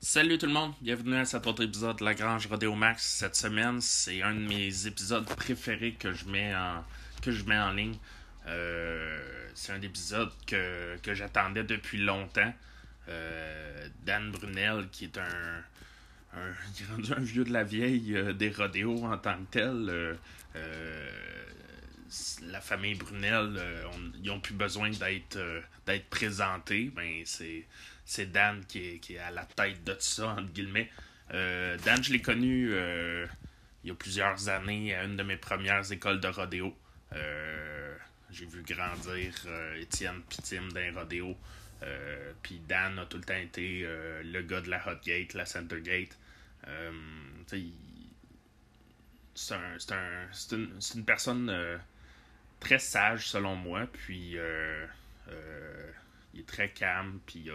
Salut tout le monde, bienvenue à cet autre épisode de La Grange Rodeo Max. Cette semaine, c'est un de mes épisodes préférés que je mets en, que je mets en ligne. Euh, c'est un épisode que, que j'attendais depuis longtemps. Euh, Dan Brunel, qui est un, est rendu un vieux de la vieille euh, des rodéos en tant que tel. La famille Brunel, ils ont plus besoin d'être d'être présentés. Ben, c'est c'est Dan qui est, à la tête de tout ça, entre guillemets. Euh, Dan, je l'ai connu euh, il y a plusieurs années à une de mes premières écoles de rodéo. Euh, J'ai vu grandir Étienne Pitim d'un rodéo. Puis Dan a tout le temps été le gars de la Hot Gate, la Center Gate. Tu sais, il- c'est un, un- une, une personne très sage selon moi. Puis il est très calme, puis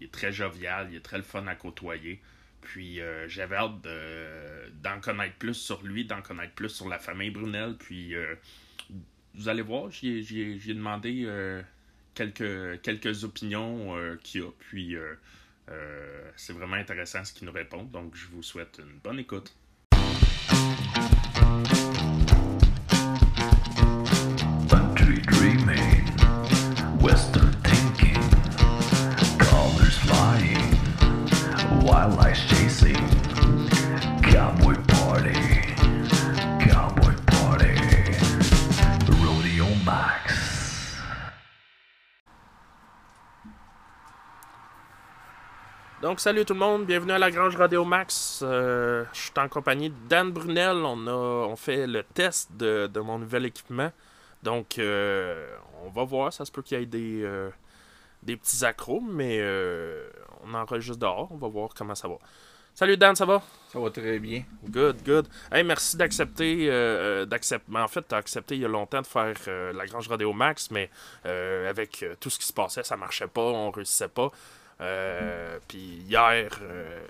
il est très jovial, il est très le fun à côtoyer. Puis euh, j'avais hâte de- d'en connaître plus sur lui, d'en connaître plus sur la famille Brunel. Puis euh, vous allez voir, j'ai j'ai demandé euh, quelques, quelques opinions qu'il a. Puis c'est vraiment intéressant ce qu'il nous répond. Donc je vous souhaite une bonne écoute. Wildlife chasing, cowboy party, cowboy party, rodeo max. Donc, salut tout le monde, bienvenue à la Grange Radio Max. Euh, je suis en compagnie de Dan Brunel. On a on fait le test de, de mon nouvel équipement. Donc, euh, on va voir. Ça se peut qu'il y ait des, euh, des petits accros, mais on enregistre dehors. On va voir comment ça va. Salut Dan, ça va? Ça va très bien. Good, good. Hey, merci d'accepter. euh, d'accepter. En fait, tu as accepté il y a longtemps de faire euh, la Grange Radio Max, mais euh, avec euh, tout ce qui se passait, ça marchait pas, on réussissait pas. Euh, Puis hier, euh,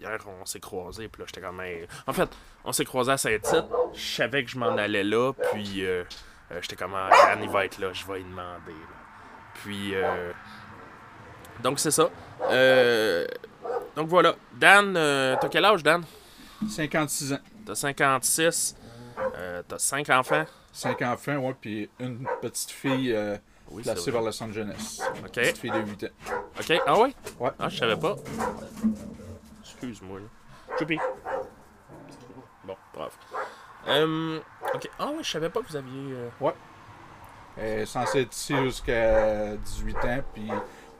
hier, on s'est croisés, puis là, j'étais comme. hey, En fait, on s'est croisés à Saint-Tite. Je savais que je m'en allais là, puis euh, euh, j'étais comme. Ah, Dan, il va être là, je vais lui demander. là. Puis. euh, donc, c'est ça. Euh, donc, voilà. Dan, euh, t'as quel âge, Dan? 56 ans. T'as 56. Euh, t'as 5 enfants? 5 enfants, ouais, puis une petite fille Oui, placée vers Los Angeles. Ok. Petite fille de 8 ans. Ok. Ah oui? Ouais. Ah, je savais pas. Excuse-moi, là. Choupi. Bon, bref. Euh, ok. Ah oui, je savais pas que vous aviez. euh, Elle est censée être ici jusqu'à 18 ans, puis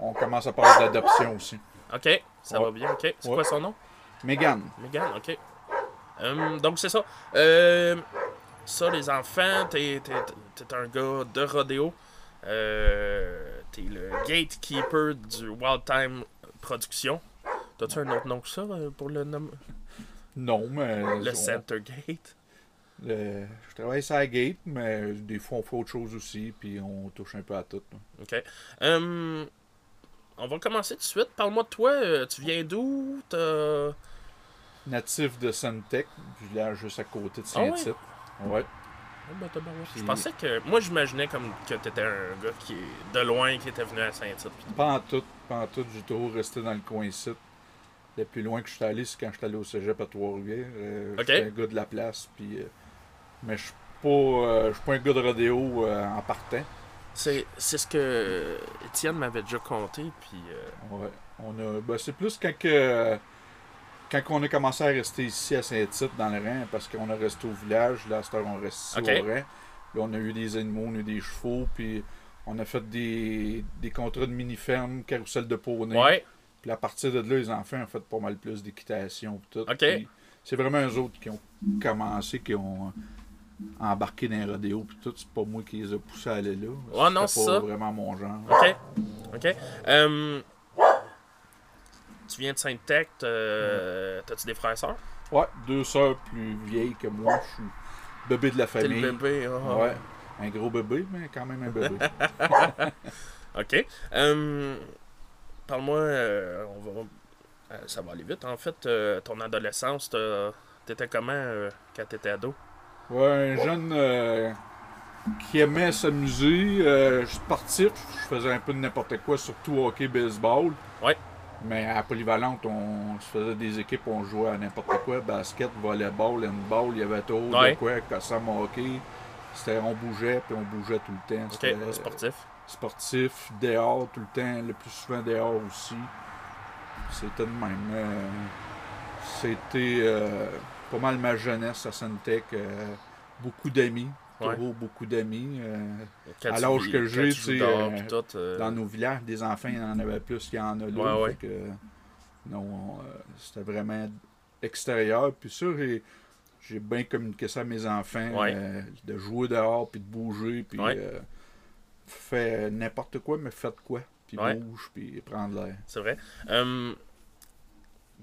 on commence à parler d'adoption aussi. Ok, ça Ouais. va bien. Ok. C'est Ouais. quoi son nom? Megan, Megan, ok. Euh, donc, c'est ça. Euh, ça, les enfants, t'es, t'es, t'es un gars de rodéo. Euh, t'es le gatekeeper du Wild Time Production. T'as-tu un autre nom que ça euh, pour le nom? non, mais. Le on- Center Gate. le- je travaille sur la gate, mais des fois on fait autre chose aussi, puis on touche un peu à tout. là. Ok. Euh, on va commencer tout de suite. Parle-moi de toi. Euh, Tu viens d'où? T'as... Natif de Suntech, village juste à côté de Ah ouais? Saint-Tite. Ouais? Oh, ben, tabarouette. Je Puis- pensais que. Moi, j'imaginais comme que t'étais un gars qui est de loin qui était venu à Saint-Tite. Pas en tout, pas en tout, j'ai toujours resté dans le coin ici. Le plus loin que je suis allé, c'est quand je suis allé au cégep à Trois-Rivières. Euh. J'étais un gars de la place, puis... euh, mais je suis pas, euh, je suis pas un gars de rodéo en partant. C'est, c'est ce que Étienne m'avait déjà conté. Puis. euh, Ouais. On a, ben, c'est plus quand, que, quand on a commencé à rester ici à Saint-Tite dans le rang, parce qu'on a resté au village, là, à cette heure, on reste ici au rang. Là, on a eu des animaux, on a eu des chevaux, puis on a fait des, des contrats de mini-ferme, carrousel de poney. Ouais. Puis à partir de là, les enfants ont fait pas mal plus d'équitation tout. C'est vraiment eux autres qui ont commencé, qui ont euh, embarqué dans les rodéos pis tout. C'est pas moi qui les ai poussés à aller là. Ouais, non, c'est pas ça. vraiment mon genre. Ok. Ok. Euh, tu viens de Sainte-Tech. t'as- T'as-tu des frères et sœurs? Ouais, deux sœurs plus vieilles que moi. Je suis bébé de la famille. le bébé. ah. Ouais. Un gros bébé, mais quand même un bébé. Ok. Euh, Parle-moi. euh, on va. euh, ça va aller vite. En fait, euh, ton adolescence, t'étais comment euh, quand t'étais ado? Ouais, un jeune euh, qui aimait s'amuser. Euh, parti, je faisais un peu de n'importe quoi, surtout hockey, baseball. Ouais. Mais à Polyvalente, on se faisait des équipes, on jouait à n'importe quoi, basket, volleyball, handball, il y avait tout Ouais. de quoi, Cossam hockey. C'était, on bougeait, puis on bougeait tout le temps. C'était, sportif. sportif, dehors tout le temps, le plus souvent dehors aussi. C'était de même. euh, c'était euh, pas mal ma jeunesse à Santec. euh, beaucoup d'amis, Ouais. toujours beaucoup d'amis. euh, à l'âge que j'ai, euh, dans nos villages, des enfants, il y en avait plus qu'il y en a. Ouais, ouais. que, non, on, c'était vraiment extérieur. Puis ça, j'ai, bien communiqué ça à mes enfants, Ouais. euh, de jouer dehors, puis de bouger, puis Ouais. euh, fait n'importe quoi, mais faites quoi, puis Ouais. bouge, puis prendre l'air. C'est vrai. Hum,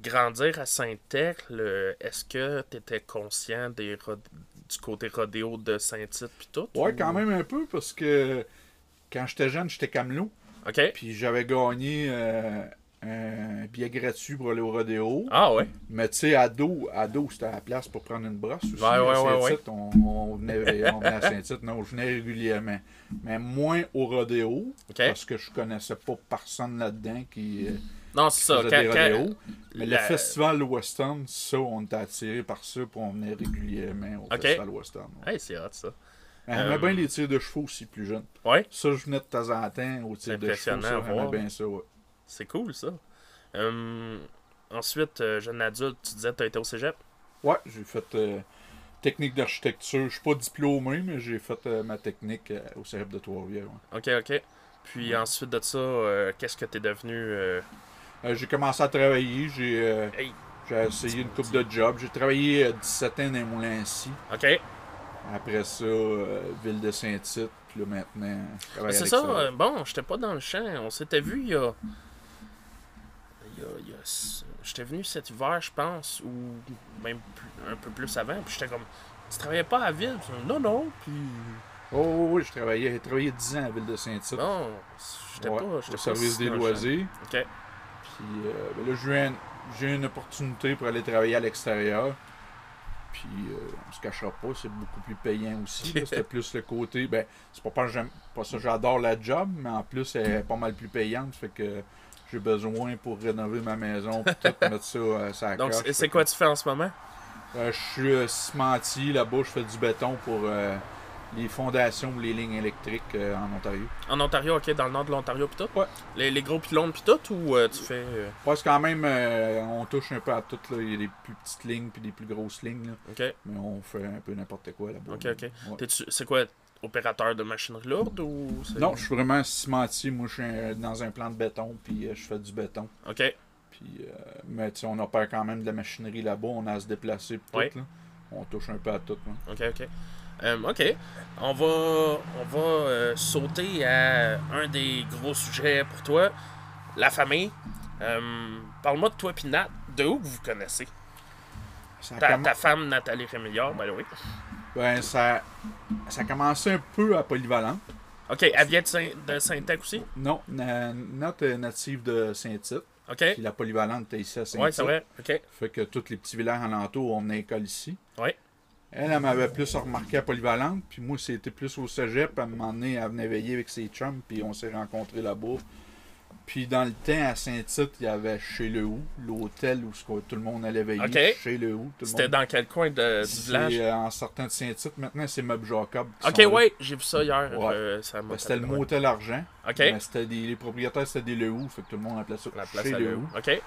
grandir à Saint-Thècle, est-ce que tu étais conscient des du côté rodéo de Saint-Tite puis tout? Ouais, ou- quand même un peu, parce que quand j'étais jeune, j'étais camelot, OK. puis j'avais gagné euh, un billet gratuit pour aller au rodéo. Ah ouais. Mais tu sais, ado, ado c'était à la place pour prendre une brosse aussi. Ouais, ouais, à ouais, Saint-Tite, On, on venait, on venait à Saint-Tite. Non, je venais régulièrement. Mais moins au rodéo, parce que je connaissais pas personne là-dedans qui, euh, Non, c'est ça. Quand, des quand-. Mais la- le festival western, ça, on était attiré par ça, puis on venait régulièrement au festival western. Hey, c'est hot, ça. J'aimais Euh, bien les tirs de chevaux aussi, plus jeune. Ouais, Ça, je venais de temps en temps au tir de chevaux. Ça, j'aimais bien ça, ouais. c'est cool, ça. Hum, ensuite, euh, jeune adulte, tu disais que tu as été au cégep? Ouais, j'ai fait euh, technique d'architecture. Je suis pas diplômé, mais j'ai fait euh, ma technique euh, au cégep de Trois-Rivières. ouais. OK, OK. Puis ensuite de ça, qu'est-ce que tu es devenu? Euh, j'ai commencé à travailler. J'ai euh, Hey. essayé une coupe de job. J'ai travaillé euh, 17 ans dans les moulins ici. OK. Après ça, euh, ville de Saint-Tite. Puis là, maintenant, C'est ça, l'extérieur. euh, bon, j'étais pas dans le champ. On s'était vu il y a. Il y a. il y a- J'étais venu cet hiver, je pense, ou même un peu plus avant. Puis j'étais comme. Tu travaillais pas à ville? Non, non. Puis. Oh, oui, je travaillais. J'ai travaillé 10 ans à la ville de Saint-Tite. Non, j'étais Ouais, pas. au pas service des loisirs. Ok. Puis euh, ben là, j'ai une opportunité pour aller travailler à l'extérieur. Puis, euh, on se cachera pas, c'est beaucoup plus payant aussi. là. C'était plus le côté. Ben, c'est pas, pas, j'aime- pas ça, j'adore la job, mais en plus, elle est pas mal plus payante. Fait que j'ai besoin pour rénover ma maison. Puis tout, mettre ça euh, sur la Donc, coche. c'est- Fait c'est que, quoi tu fais en ce moment? euh, je suis euh, cimentier là-bas, je fais du béton pour euh, les fondations ou les lignes électriques euh, en Ontario. En Ontario, ok, dans le nord de l'Ontario, pis tout? Ouais. Les, les gros pylônes, pis tout, ou euh, tu fais. euh, Ouais, c'est quand même, on touche un peu à tout. Là. Il y a des plus petites lignes puis des plus grosses lignes. Là. Ok. Mais on fait un peu n'importe quoi là-bas. Ok, ok. Ouais. C'est quoi? Opérateur de machinerie lourde ou. Non, je suis vraiment cimentier. Moi, je suis dans un plan de béton, puis je fais du béton. Ok. Puis, euh, mais tu on opère quand même de la machinerie là-bas. On a à se déplacer pis tout. Ouais. Là. On touche un peu à tout. là. Ok, ok. Euh, ok. On va, on va euh, sauter à un des gros sujets pour toi, la famille. Euh, Parle-moi de toi, puis Nat. De où vous vous connaissez? Ta, comm- ta femme, Nathalie Rémillard, ben oui. ben, ça, ça a commencé un peu à Polyvalent. Ok, elle vient de, Saint- de Saint-Tech aussi? Non, notre est native de Saint-Tite. Ok. Puis la Polyvalente était ici à Saint-Tite. Ouais, c'est vrai. Ok. Fait que tous les petits villages alentours, on venait à l'école ici. Ouais. Elle, elle m'avait plus remarqué à Polyvalente, puis moi, c'était plus au cégep. À un moment donné, elle venait veiller avec ses chums, puis on s'est rencontrés là-bas. Puis dans le temps, à Saint-Tite, il y avait Chez Le Hou, l'hôtel où tout le monde allait veiller. Chez Le Hou, C'était dans quel coin de, du village? euh, en sortant de Saint-Tite, maintenant, c'est Meuble Jacob. Ok, ouais, j'ai vu ça hier. Ouais. euh, Ben, c'était le motel argent. Ok. Des, les propriétaires, c'était des Le Hou, fait que tout le monde appelait ça La place Chez à Le Le Hou. Ok.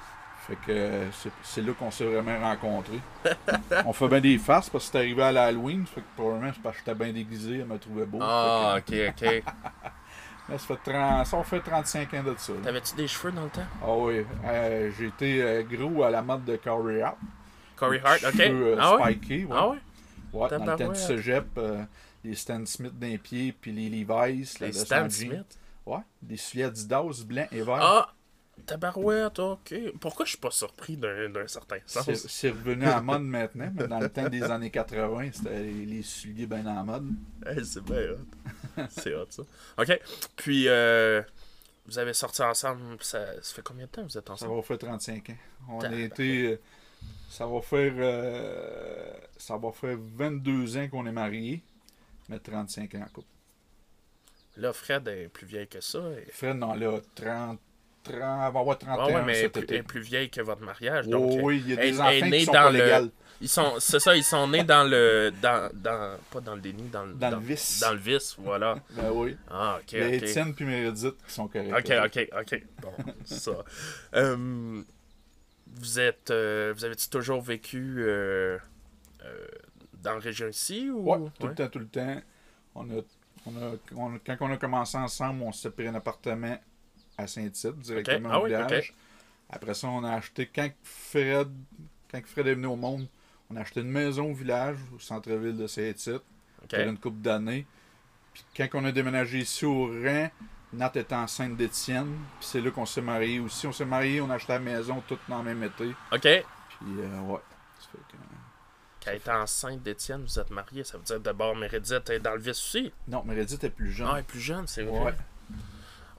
Fait que euh, c'est- là qu'on s'est vraiment rencontrés. on fait bien des farces parce que c'est arrivé à l'Halloween. Fait que probablement c'est parce que j'étais bien déguisé, elle me trouvait beau. Ah, ok, ok. là, ça, fait 30 ça, on fait 35 ans de ça. T'avais-tu des cheveux dans le temps? Ah oui, euh, j'ai été euh, gros à la mode de Corey Hart. Corey Hart, ok. Cheveux, euh, ah ouais? spikés, ouais. Ah ouais? Ouais, dans le temps du cégep, euh, les Stan Smith d'un pied, puis les Levi's. Les le Stan. Smith? Ouais, des souliers Adidas blancs et verts. Ah! Tabarouette, ok. Pourquoi je suis pas surpris d'un certain sens? C'est revenu à la mode maintenant, mais dans le temps des années 80, c'était les, les souliers bien en mode. Hey, c'est bien hot. c'est hot, ça. Ok. Puis, euh, vous avez sorti ensemble, ça, ça fait combien de temps que vous êtes Ça ensemble? va faire 35 ans. On a été. euh, Ça va faire. euh, ça va faire 22 ans qu'on est mariés, mais 35 ans en couple. Là, Fred est plus vieille que ça. et- Fred, non, là, 30, elle va avoir 31 Ah ouais, mais elle cet plus, été. elle est plus vieille que votre mariage. Oh, donc, oui, il y a elle- des elle enfants née qui sont dans pas le-. Ils sont, c'est ça, ils sont nés dans le, dans, dans, pas dans le déni, dans, le- Dans le vice. Dans le vice, voilà. Ben oui. Ah, ok, Il y a ok. Étienne puis Meredith qui sont corrects. Ok, ok, ok. Bon, c'est ça. Euh, vous êtes, euh, vous avez-tu toujours vécu euh, euh, dans la région ici ou? Ouais, tout Ouais. le temps, tout le temps. On a, on a, on quand on a commencé ensemble, on s'est pris un appartement à Saint-Tite, directement Ah au oui, village. Après ça, on a acheté, quand Fred, quand Fred est venu au monde, on a acheté une maison au village, au centre-ville de Saint-Tite, Ok. pendant une couple d'années. Puis quand on a déménagé ici au Rhin, Nat était enceinte d'Étienne. Puis c'est là qu'on s'est mariés aussi. On s'est mariés, on a acheté la maison tout dans le même été. Ok. Puis euh, ouais. Ça fait que- Quand elle était enceinte d'Étienne, vous êtes mariés. Ça veut dire d'abord Mérédith est dans le vice aussi? Non, Meredith est plus jeune. Ah, elle est plus jeune, c'est vrai. ouais.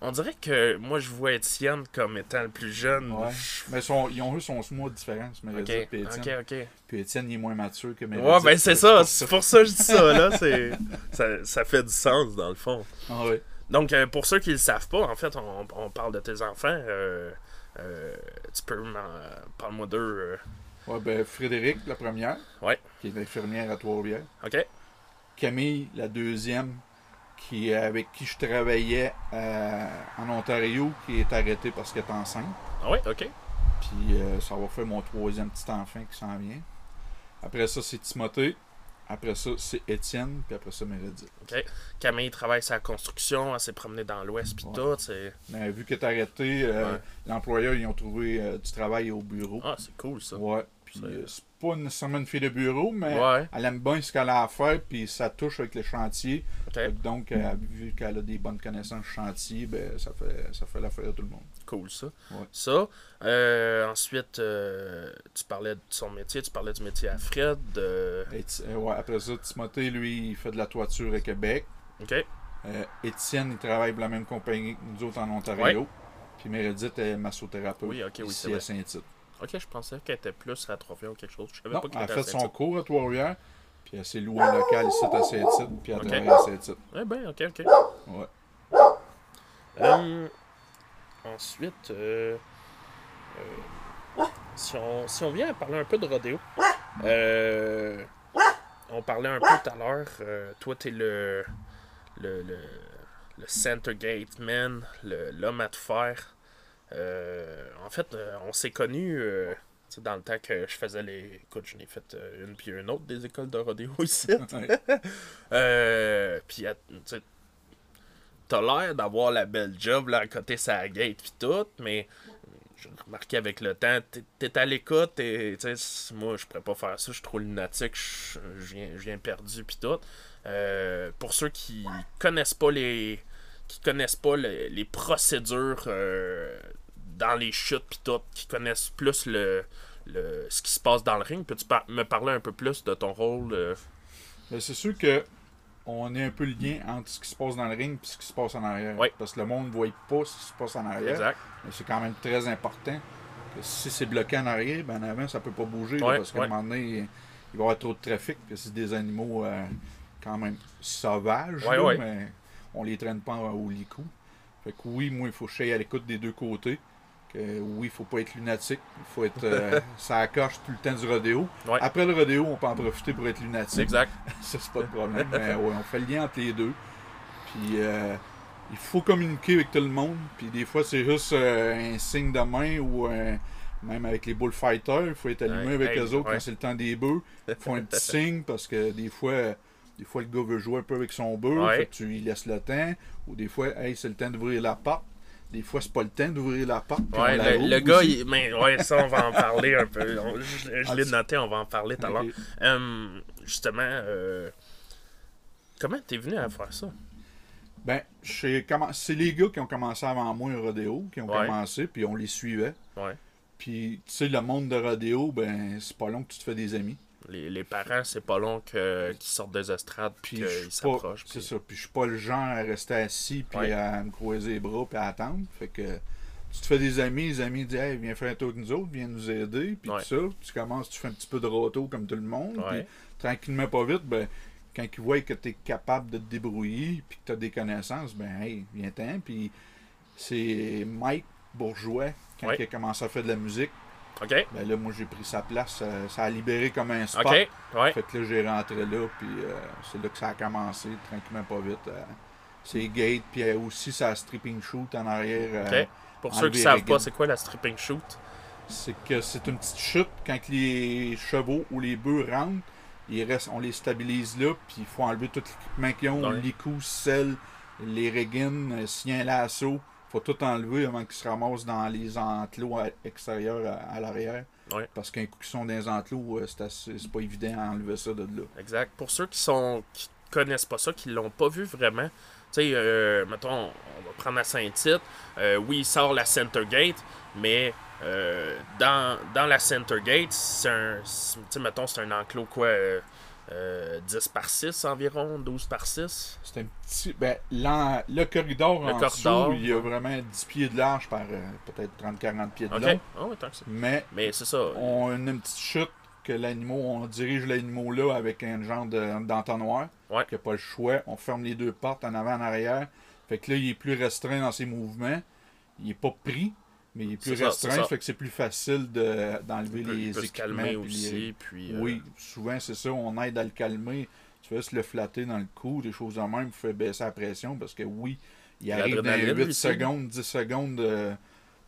On dirait que moi, je vois Étienne comme étant le plus jeune. Ouais. Mais son- ils ont eu son mois de différence, Meredith et Étienne. ok, ok. Puis Étienne, il est moins mature que Meredith. Ouais, ben c'est ça. C'est pour ça que je dis ça, là. C'est... Ça, ça fait du sens, dans le fond. Ah ouais. Donc, euh, pour ceux qui ne le savent pas, en fait, on, on parle de tes enfants. Euh, euh, tu peux m'en... Parle-moi d'eux. Ouais, ben Frédéric, la première. Ouais. Qui est infirmière à Trois-Rivières. OK? Camille, la deuxième, qui, avec qui je travaillais euh, en Ontario, qui est arrêtée parce qu'elle est enceinte. Ah ouais, OK. Puis euh, ça va faire mon troisième petit enfant qui s'en vient. Après ça, c'est Timothée. Après ça, c'est Étienne. Puis après ça, Meredith. OK. Camille travaille sa construction. Elle s'est promenée dans l'Ouest, puis Ouais. tout. Mais vu qu'elle est arrêtée, euh, Ouais. l'employeur, ils ont trouvé du travail au bureau. Ah, c'est cool, ça. Ouais. Puis euh, c'est pas nécessairement une fille de bureau, mais Ouais. elle aime bien ce qu'elle a à faire, puis ça touche avec les chantiers. Donc, euh, vu qu'elle a des bonnes connaissances chantier, ben, ça fait, ça fait l'affaire de tout le monde. Cool, ça. Ouais. Ça. Euh, ensuite, tu parlais de son métier. Tu parlais du métier à Fred. Et ouais, après ça, Timothée, lui, il fait de la toiture à Québec. OK? Étienne, il travaille pour la même compagnie que nous autres en Ontario. Puis Meredith est massothérapeute Oui, ok, oui, ici à Saint-Tite. OK, je pensais qu'elle était plus à Trois-Rivières ou quelque chose. Je savais Non, pas elle qu'elle a était fait son cours à Trois-Rivières, puis elle s'est louée un local ici à Saint-Tite, puis elle Ok. travaille à Saint-Tite. Eh ben, OK, OK. Ouais. Hum, ensuite, euh, euh, si, on, si on vient à parler un peu de rodéo, euh, on parlait un peu tout à l'heure, euh, toi, t'es le, le, le, le center gate man, le- l'homme à tout faire. Euh, en fait, euh, on s'est connus euh, dans le temps que je faisais les. Écoute, j'en ai fait une puis une autre des écoles de rodéo ici. Euh, puis, tu t'as l'air d'avoir la belle job là, à côté sa gate puis tout, mais j'ai remarqué avec le temps, t'es- à l'écoute, et moi je pourrais pas faire ça, je suis trop lunatique, je je viens, je viens perdu puis tout. Euh, pour ceux qui connaissent pas les qui connaissent pas le- les procédures euh, dans les chutes puis tout, qui connaissent plus le, le ce qui se passe dans le ring, peux-tu par- me parler un peu plus de ton rôle euh, Mais c'est sûr que on est un peu le lien entre ce qui se passe dans le ring et ce qui se passe en arrière. Oui. Parce que le monde ne voit pas ce qui se passe en arrière. exact? Mais c'est quand même très important que si c'est bloqué en arrière, ben en avant, ça peut pas bouger. là, parce qu'à un moment donné, il va y avoir trop de trafic. Puis c'est des animaux euh, quand même sauvages. Là. Mais on les traîne pas au licou. Fait que oui, moi, il faut que je à l'écoute des deux côtés. Que oui, il faut pas être lunatique. Il faut être. euh, ça coche tout le temps du rodéo. Ouais. Après le rodéo, on peut en profiter pour être lunatique. Exact. Ça, c'est pas de problème. Mais ouais, on fait le lien entre les deux. Puis euh, il faut communiquer avec tout le monde. Puis des fois, c'est juste euh, un signe de main ou un- même avec les bullfighters. Il faut être allumé avec hey, eux autres ouais. quand c'est le temps des bœufs. Il faut un petit signe parce que des fois. Des fois, le gars veut jouer un peu avec son bœuf, Ouais. tu lui laisses le temps. Ou des fois, hey, c'est le temps d'ouvrir la porte. Des fois, c'est pas le temps d'ouvrir la porte. Ouais, le, gars, il- mais ouais, ça, on va en parler un peu. On- je je l'ai noté, on va en parler tout à l'heure. Hum, justement, euh, comment t'es venu à faire ça? Ben, c'est les gars qui ont commencé avant moi au rodéo, qui ont Ouais. commencé, puis on les suivait. Ouais. Puis, tu sais, le monde de rodéo, ben, c'est pas long que tu te fais des amis. Les, les parents, c'est pas long qu'ils sortent des estrades puis qu'ils s'approchent. c'est ça. Puis, je suis pas le genre à rester assis, puis Ouais. à me croiser les bras, puis à attendre. Fait que, tu te fais des amis, les amis disent, hey, viens faire un tour avec nous autres, viens nous aider, puis Ouais. tout ça. Tu commences, tu fais un petit peu de roto comme tout le monde. Puis, tranquillement, pas vite, ben, quand ils voient que tu es capable de te débrouiller, puis que tu as des connaissances, ben, hey, viens-t'en. Puis, c'est Mike bourgeois quand Ouais. il a commencé à faire de la musique. OK. Ben là, moi, j'ai pris sa place. Ça, ça a libéré comme un spot. OK. Ouais. Fait que là, j'ai rentré là, puis euh, c'est là que ça a commencé, tranquillement, pas vite. euh, c'est Gate, puis euh, aussi sa stripping shoot en arrière. euh, OK. Pour ceux qui enlever savent pas, c'est quoi la stripping shoot? c'est que c'est une petite chute quand les chevaux ou les bœufs rentrent. Ils restent, on les stabilise là, puis il faut enlever tout l'équipement qu'ils ont, Ouais. les coups, sel, les régines, euh, s'il y a un lasso, faut tout enlever avant qu'ils se ramassent dans les enclos à- extérieurs à, à l'arrière. Ouais. Parce qu'un coup qu'ils sont dans les enclos, euh, c'est, pas évident à enlever ça de là. Exact. Pour ceux qui sont qui connaissent pas ça, qui l'ont pas vu vraiment, tu sais, euh, mettons, on va prendre la Saint-Tite. Euh, oui, il sort la Center Gate, mais euh, dans, dans la Center Gate, c'est un. c'est- Tu sais, mettons, c'est un enclos quoi euh, euh, 10 par 6 environ, 12 par 6. C'est un petit. Ben, le corridor Le en corridor, dessous, il y a vraiment 10 pieds de large par euh, peut-être 30-40 pieds de Ok. long. Ah tant que. Mais Mais c'est ça. on a une petite chute que l'animal, on dirige l'animal là avec un genre de- d'entonnoir. Ouais. Qui n'a pas le choix. On ferme les deux portes en avant en arrière. Fait que là, il est plus restreint dans ses mouvements. Il est pas pris, mais il est plus restreint. ça. Fait que c'est plus facile de- d'enlever les il peut se calmer les- aussi. Puis, euh, Oui, souvent c'est ça. On aide à le calmer. Tu fais se le flatter dans le cou, des choses de même, il fait baisser la pression parce que oui, il arrive dans L'adrénaline 8 aussi. secondes, 10 secondes de,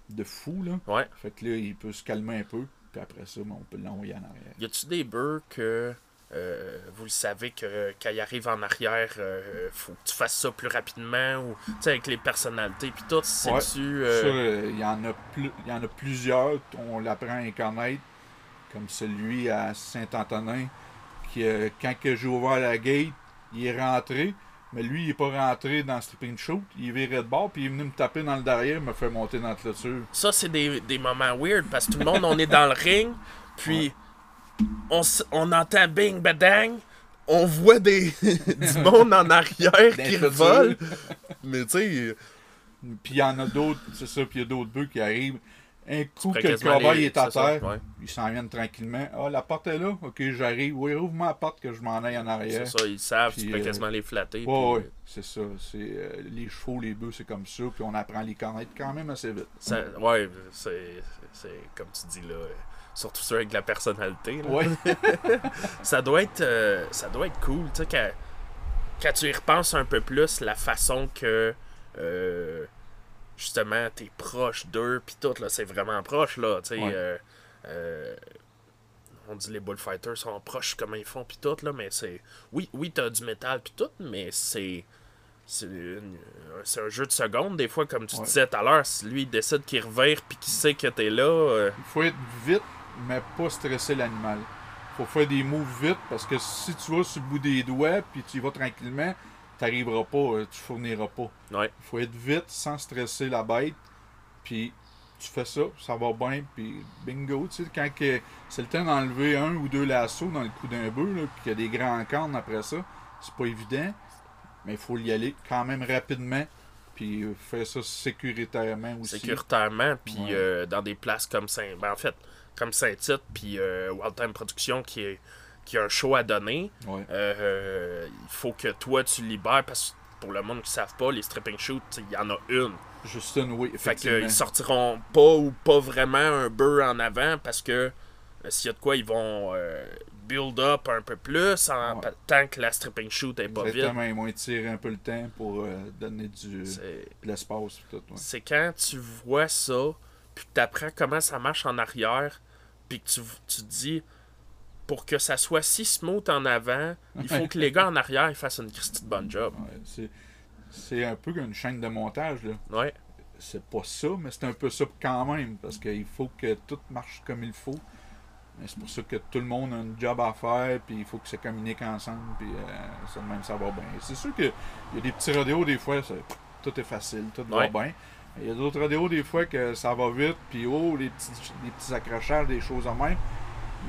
de fou. Là. Ouais. Fait que là, il peut se calmer un peu. Puis après ça, ben, on peut l'envoyer en arrière. Y a-tu des bœufs que euh, vous le savez que quand ils arrivent en arrière, euh, faut que tu fasses ça plus rapidement ou avec les personnalités puis tout, c'est Ouais. tu euh, il y en a plus, il y en a plusieurs, on l'apprend à connaître, comme celui à Saint-Antonin, qui, euh, quand que j'ai ouvert la gate, il est rentré, mais lui, il est pas rentré dans le stripping shoot, il est viré de bord, puis il est venu me taper dans le derrière, me fait monter dans la clôture. ça c'est des, des moments weird parce que tout le monde on est dans le ring, puis on, on entend bing badang, on voit des du monde en arrière qui vole, mais tu sais Puis il y en a d'autres, c'est ça, puis il y a d'autres bœufs qui arrivent. Un coup que le les- est à ça, terre, ouais. ils s'en viennent tranquillement. Ah, la porte est là, ok, j'arrive. Oui, ouvre-moi la porte que je m'en aille en arrière. C'est ça, ils savent, tu Puis, peux euh, quasiment les flatter. Puis, ouais, c'est ça. C'est, euh, les chevaux, les bœufs, c'est comme ça. Puis on apprend à les connaître quand même assez vite. Ça, ouais, c'est, c'est comme tu dis là, euh, surtout ceux avec de la personnalité. là. Ouais. Ça doit être, euh, ça doit être cool, tu sais, quand, quand tu y repenses un peu plus, la façon que euh, justement t'es proche d'eux, puis tout là, c'est vraiment proche là, tu sais. Ouais. euh, on dit les bullfighters sont proches comment ils font puis tout là, mais c'est oui, oui t'as du métal puis tout, mais c'est c'est un jeu de secondes des fois comme tu Ouais. disais tout à l'heure si lui il décide qu'il revire puis qu'il sait que t'es là euh, Il faut être vite, mais pas stresser l'animal. faut faire des moves vite parce que si tu vas sur le bout des doigts puis tu y vas tranquillement, t'arriveras pas, euh, tu fourniras pas. ouais Il faut être vite sans stresser la bête. Puis tu fais ça, ça va bien, puis bingo. Tu sais, quand c'est le temps d'enlever un ou deux lassos dans le cou d'un bœuf, puis qu'il y a des grands cornes après ça, c'est pas évident. Mais il faut y aller quand même rapidement. Puis euh, faire ça sécuritairement aussi. sécuritairement, puis Ouais. euh, dans des places comme Saint... Ben, en fait, comme Saint-Tite, puis euh, Wild Time Production qui, est, qui a un show à donner. Ouais. Euh, il faut que toi, tu libères, parce que pour le monde qui ne savent pas, les stripping shoots, il y en a une. Justin, oui, Fait qu'ils sortiront pas ou pas vraiment un bœuf en avant, parce que s'il y a de quoi, ils vont euh, build up un peu plus en, Ouais. tant que la stripping shoot est pas vide. Exactement, ils vont étirer un peu le temps pour euh, donner du, de l'espace. ouais. c'est quand tu vois ça, puis que tu apprends comment ça marche en arrière, puis que tu, tu te dis, pour que ça soit si smooth en avant, il faut que les gars en arrière ils fassent une de bonne job. Ouais, c'est, un peu comme une chaîne de montage. Là. Ouais, C'est pas ça, mais c'est un peu ça quand même, parce qu'il faut que tout marche comme il faut. C'est pour ça que tout le monde a un job à faire, puis il faut que ça communique ensemble, puis euh, ça de même ça va bien. C'est sûr qu'il y a des petits rodéos des fois, ça- tout est facile, tout Ouais. va bien. Il y a d'autres rodéos des fois que ça va vite, puis oh, les petits, les petits accrochages, des choses en même.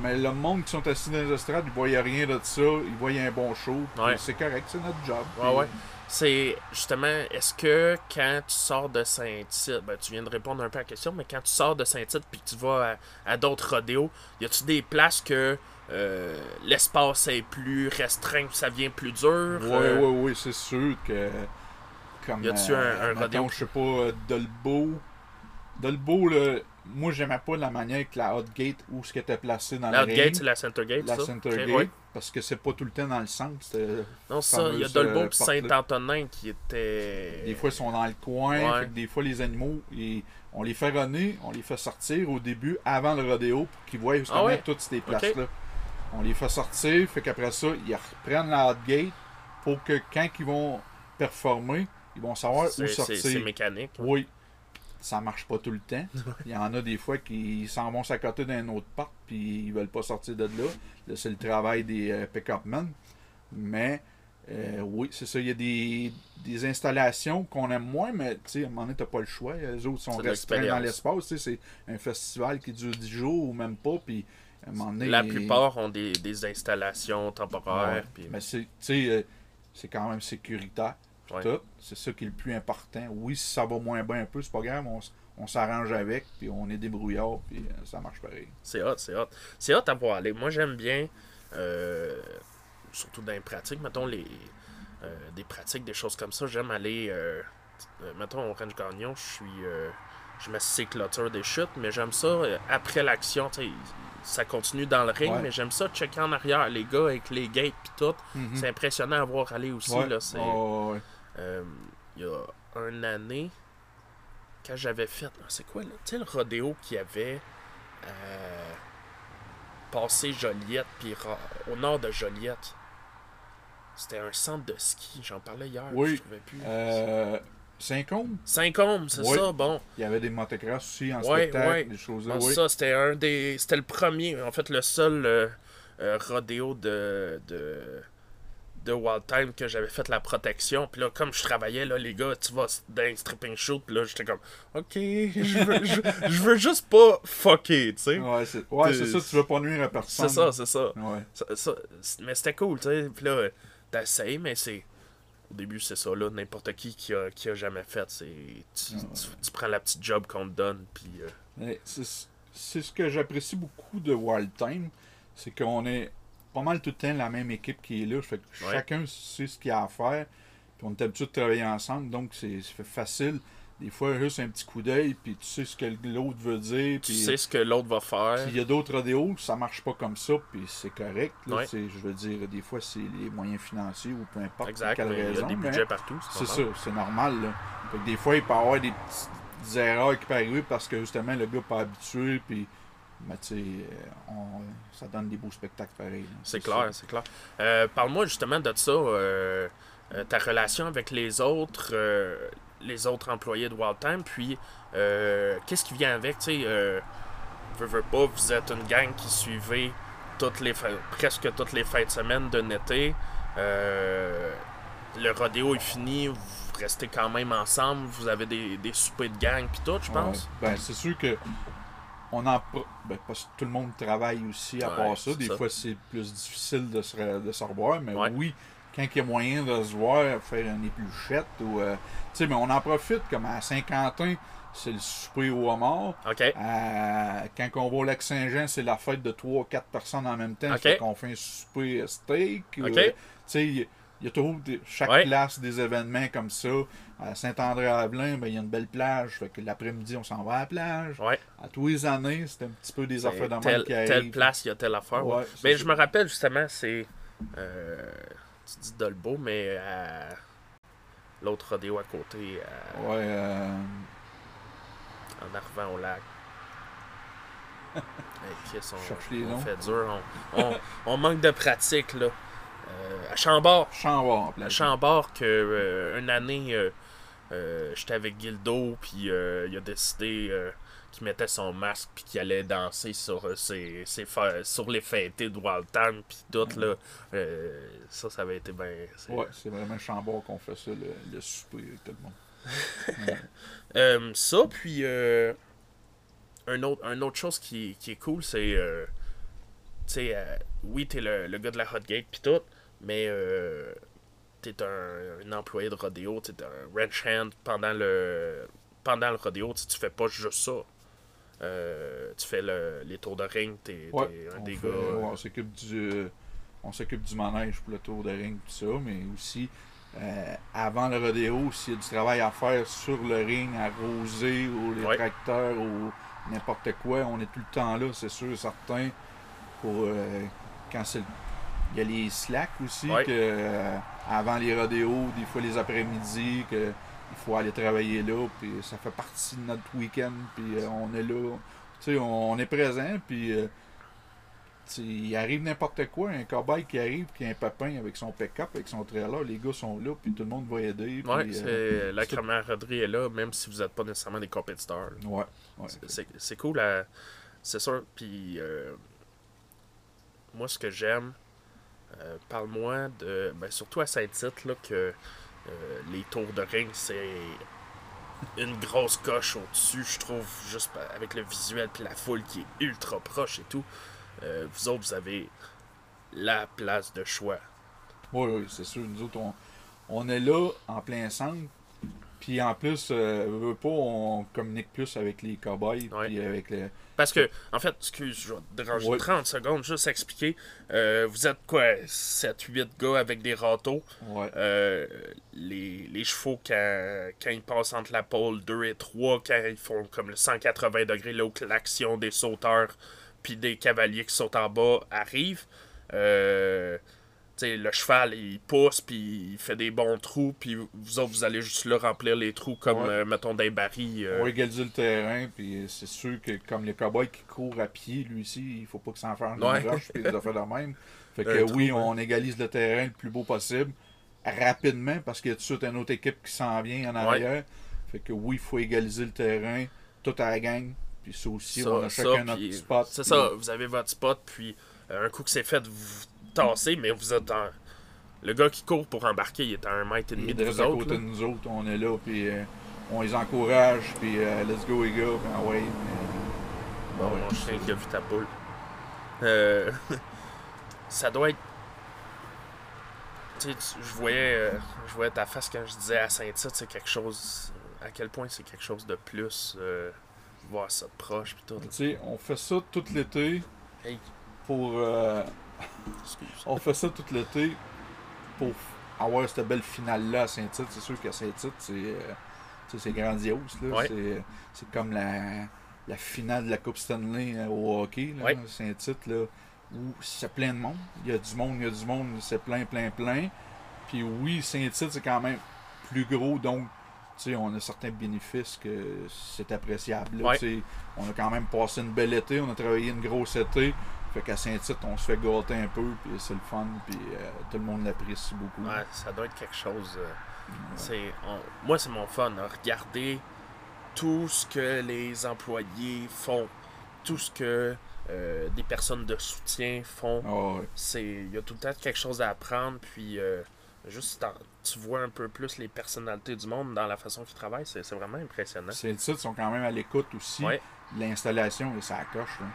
Mais le monde qui sont assis dans les estrades, ils voyaient rien de ça, ils voyaient un bon show, Ouais. c'est correct, c'est notre job. ouais. C'est justement, est-ce que quand tu sors de Saint-Tite, ben, tu viens de répondre un peu à la question, mais quand tu sors de Saint-Tite puis que tu vas à, à d'autres rodéos, y a-tu des places que euh, l'espace est plus restreint, ça devient plus dur? Oui, euh, oui, oui, c'est sûr que. Comme, Y a-tu un- un mettons, rodéo? Je sais pas, euh, Dolbeau, Dolbeau, là, moi, j'aimais pas la manière que la Hot Gate, où ce qui était placé dans La le Gate, ring, c'est la Center Gate, la ça? Center Ok, Gate, ouais. parce que c'est pas tout le temps dans le centre. Non, ça, il y a Dolbeau euh, puis porte-là. Saint-Antonin qui était. Des fois, ils sont dans le coin. Ouais. fait que des fois, les animaux, ils- on les fait runner, on les fait sortir au début, avant le rodéo, pour qu'ils voient justement Ah ouais? toutes ces places-là. On les fait sortir, fait qu'après ça, ils reprennent la hot gate pour que quand ils vont performer, ils vont savoir où sortir. c'est mécanique. Oui. Ça marche pas tout le temps. Il y en a des fois qui s'en vont s'accoter d'un autre porte puis ils veulent pas sortir de là. Là, c'est le travail des euh, pick-up men. Mais euh, oui, c'est ça. Il y a des, des installations qu'on aime moins, mais tu sais, à un moment donné, t'as pas le choix. Les autres sont restreints dans l'espace. tu C'est un festival qui dure 10 jours ou même pas. Puis à un moment donné, La plupart ont des, des installations temporaires. Ouais. Mais c'est, tu euh, c'est quand même sécuritaire. Puis Ouais. tout. C'est ça qui est le plus important. Oui, si ça va moins bien un peu, c'est pas grave. On, on s'arrange avec, puis on est débrouillard, puis euh, ça marche pareil. C'est hot, c'est hot. C'est hot à voir aller. Moi, j'aime bien, euh, surtout dans les pratiques, mettons, les, euh, des pratiques, des choses comme ça. J'aime aller, euh, mettons, au Range Gagnon, je suis, euh, je clôtures des chutes, mais j'aime ça, après l'action, ça continue dans le ring, Ouais. mais j'aime ça checker en arrière, les gars avec les gates pis tout. C'est impressionnant à voir aller aussi, Ouais. là, c'est... Ouais, ouais. Euh, il y a une année, quand j'avais fait. C'est quoi, là? Tu sais, le rodéo qu'il y avait euh, passé Joliette, puis au nord de Joliette. C'était un centre de ski, j'en parlais hier, Oui. je trouvais plus. Euh, Saint-Côme, Saint-Côme, c'est Oui. ça, bon. il y avait des motocross aussi en Ouais, spectacle, ouais. des choses. Bon, oui. Ça, c'était un des. C'était le premier, en fait, le seul euh, euh, rodéo de. de de Wild Time que j'avais fait la protection. Puis là, comme je travaillais, là, les gars, tu vas dans un stripping shoot. Puis là, j'étais comme, OK, je veux, je, je veux juste pas fucker, tu sais. Ouais, c'est ouais, c'est ça, tu veux pas nuire à personne. C'est ça, c'est ça. Ouais. Ça- mais c'était cool, tu sais. Puis là, t'essayes, mais c'est. Au début, c'est ça, là. N'importe qui qui a, qui a jamais fait, c'est. Tu, tu, tu prends la petite job qu'on te donne, puis. euh, c'est ce que j'apprécie beaucoup de Wild Time, c'est qu'on est pas mal tout le temps la même équipe qui est là. Fait que Ouais. chacun sait ce qu'il a à faire. Puis on est habitué de travailler ensemble, donc c'est facile. Des fois, juste un petit coup d'œil, puis tu sais ce que l'autre veut dire. tu Puis sais ce que l'autre va faire. puis il y a d'autres rodéos, ça marche pas comme ça, puis c'est correct. là. Ouais. C'est- Je veux dire, des fois, c'est les moyens financiers ou peu importe Exact, quelle mais il y a raison. des budgets partout. c'est ça, c'est normal. Là. Fait que des fois, il peut y avoir des petites erreurs qui peuvent arriver parce que justement, le gars n'est pas habitué, puis mais tu sais, euh, on- ça donne des beaux spectacles pareils. là. C'est clair, c'est clair. Euh, Parle-moi justement de ça, euh, ta relation avec les autres, euh, les autres employés de Wild Time, puis euh, qu'est-ce qui vient avec, tu sais, veux, veux pas, vous êtes une gang qui suivait toutes les presque toutes les fins de semaine de l'été. Euh, le rodéo est fini, vous restez quand même ensemble, vous avez des, des soupers de gang puis tout, je pense. Ouais. Ben, c'est sûr que on en ben, parce que tout le monde travaille aussi à Ouais, part ça. Des ça. fois, c'est plus difficile de se, de se revoir, mais Ouais. oui, quand il y a moyen de se voir, faire une épluchette ou. euh, tu sais, mais on en profite, comme à Saint-Quentin, c'est le souper au homard. Euh, quand on va au lac Saint-Jean, c'est la fête de 3-4 personnes en même temps. Ok. Fait qu'on fait un souper steak. ou, euh, tu sais, il y, a toujours des- chaque Ouais. place des événements comme ça. À Saint-André-Avelin, ben, il y a une belle plage. Fait que l'après-midi, on s'en va à la plage. Ouais. À tous les années, c'est un petit peu des affaires de même telle, qui telle place, il y a telle affaire. ouais. Mais je me rappelle justement, c'est. euh, tu dis Dolbeau, mais à l'autre rodéo à côté, Ouais, euh, en arrivant au lac. Hey, on, fait dur. On, on- on manque de pratique, là. Euh, à Chambord. Chambord. À Chambord, que, euh, une année, euh, j'étais avec Gildo, puis il a décidé qu'il mettait son masque, puis qu'il allait danser sur, euh, ses, sur les fêtés de Wild Time, puis tout, là. Euh, ça, ça avait été bien. Ouais, c'est vraiment Chambord qu'on fait ça, le, le souper avec tout le monde. Euh, ça, puis un autre, un autre chose qui, qui est cool, c'est. tu sais, oui, t'es le, le gars de la Hot Gate, puis tout, mais euh, t'es un, un employé de rodéo, t'es un ranch hand pendant le, pendant le rodéo, tu fais pas juste ça. Euh, tu fais le- les tours de ring, t'es Ouais, un des gars. ouais, on s'occupe du on s'occupe du manège pour le tour de ring tout ça, mais aussi euh, avant le rodéo, s'il y a du travail à faire sur le ring, arroser ou les Ouais. tracteurs ou n'importe quoi, on est tout le temps là, c'est sûr et certain. Pour euh, quand c'est le- il y a les slacks aussi Ouais. que euh, avant les rodéos, des fois les après-midi, que il faut aller travailler là, puis ça fait partie de notre week-end, puis euh, on est là, tu sais, on, on est présent, puis euh, il arrive n'importe quoi, un cowboy qui arrive, qui a un papin avec son pick-up, avec son trailer, les gars sont là, puis tout le monde va aider. puis, Ouais, euh, la camaraderie est là, même si vous n'êtes pas nécessairement des compétiteurs. ouais, ouais. C'est- cool, c'est sûr. Puis, euh, moi, ce que j'aime, euh, parle-moi de. Ben, surtout à Saint-Tite, là, que euh, les tours de ring, c'est une grosse coche au-dessus, je trouve, juste avec le visuel puis la foule qui est ultra proche et tout. Euh, vous autres, vous avez la place de choix. Oui, oui, c'est sûr. Nous autres, on, on est là en plein centre. Puis en plus, euh, on communique plus avec les cowboys. Puis avec les. Parce que, en fait, excuse, je vais te déranger Ouais. 30 secondes, juste expliquer. Euh, vous êtes quoi, 7-8 gars avec des râteaux? Ouais. Euh, les, les chevaux, quand, quand ils passent entre la pôle 2 et 3, quand ils font comme le 180 degrés, là où l'action des sauteurs puis des cavaliers qui sautent en bas arrive, euh, tu sais, le cheval, il pousse, puis il fait des bons trous, puis vous autres, vous allez juste là remplir les trous comme, Ouais. euh, mettons, des barils. euh, On va égaliser le terrain, puis c'est sûr que comme le cowboy qui court à pied, lui aussi, il faut pas que ça en fasse Ouais. une roche, puis des affaires de même. Fait que trou, oui, ouais. on égalise le terrain le plus beau possible, rapidement, parce qu'il y a tout de suite une autre équipe qui s'en vient en arrière. Fait que oui, il faut égaliser le terrain, toute à la gang, puis ça aussi, Ça, on a ça, chacun notre puis- spot. C'est puis- ça, vous avez votre spot, puis euh, un coup que c'est fait, vous tassez, mais vous êtes en... Le gars qui court pour embarquer, il est à un mètre et demi de vous à autres. côté de nous autres, on est là, puis euh, on les encourage, puis euh, let's go les gars, puis ah ouais. euh, Bon, ouais, mon chien qui a vu ta poule. Euh, ça doit être. Tu sais, je voyais, euh, je voyais ta face quand je disais à Saint-Tite, c'est quelque chose. À quel point c'est quelque chose de plus. voir ça de proche, puis tout. Tu sais, on fait ça tout l'été Hey, pour. On fait ça tout l'été pour avoir cette belle finale-là à Saint-Tite. C'est sûr qu'à Saint-Tite, c'est. euh, c'est grandiose. Ouais. C'est, c'est comme la, la finale de la Coupe Stanley euh, au hockey, là, Ouais. Saint-Tite, là, où c'est plein de monde. Il y a du monde, il y a du monde, c'est plein, plein, plein. Puis oui, Saint-Tite, c'est quand même plus gros, donc on a certains bénéfices que c'est appréciable. là, Ouais. On a quand même passé une belle été, on a travaillé une grosse été. Fait qu'à Saint-Tite, on se fait gâter un peu, puis c'est le fun, puis euh, tout le monde l'apprécie beaucoup. Ouais, ça doit être quelque chose. euh, c'est, on- moi, c'est mon fun. hein, regarder tout ce que les employés font, tout ce que euh, des personnes de soutien font. Ah ouais. c'est il y a tout le temps quelque chose à apprendre puis juste tu vois un peu plus les personnalités du monde dans la façon qu'ils travaillent c'est c'est vraiment impressionnant Saint-Tite sont quand même à l'écoute aussi. Ouais. L'installation, et ça coche. là.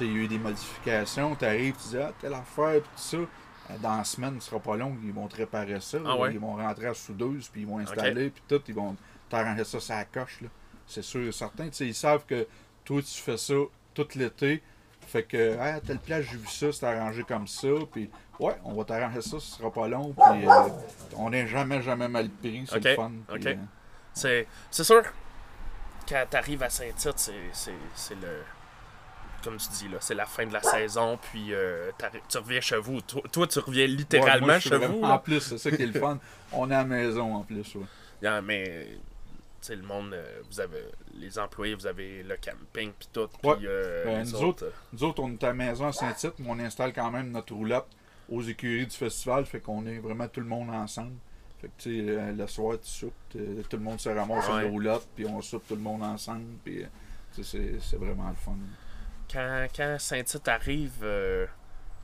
Il y a eu des modifications, tu arrives, tu dis, ah, telle affaire, puis tout ça. Euh, Dans la semaine, ce sera pas long, ils vont te réparer ça. Ah là. ouais? Ils vont rentrer à soudeuse, puis ils vont installer, puis tout, ils vont t'arranger ça, ça coche. là. C'est sûr et certain. Ils savent que toi, tu fais ça tout l'été. Fait que, ah, telle place, j'ai vu ça, c'est arrangé comme ça, puis ouais, on va t'arranger ça, ce sera pas long, puis euh, on n'est jamais, jamais mal pris, c'est le fun. euh, c'est sûr quand t'arrives à Saint-Tite c'est le comme tu dis là c'est la fin de la saison puis euh, tu reviens chez vous toi, toi, tu reviens littéralement Ouais, moi, chez vous En plus, c'est ça qui est le fun. On est à la maison en plus. ouais. Mais tu sais le monde euh, vous avez les employés vous avez le camping puis tout Ouais. euh, Ben, nous autres, autres, Nous autres, on est à la maison à Saint-Tite, mais on installe quand même notre roulotte aux écuries du festival. Fait qu'on est vraiment tout le monde ensemble. Fait que, tu sais, le soir, tu soupes, tout le monde se ramasse sur Ouais. la roulotte, puis on soupe tout le monde ensemble. Puis, c'est vraiment le fun. Quand, quand Saint-Tite arrive euh,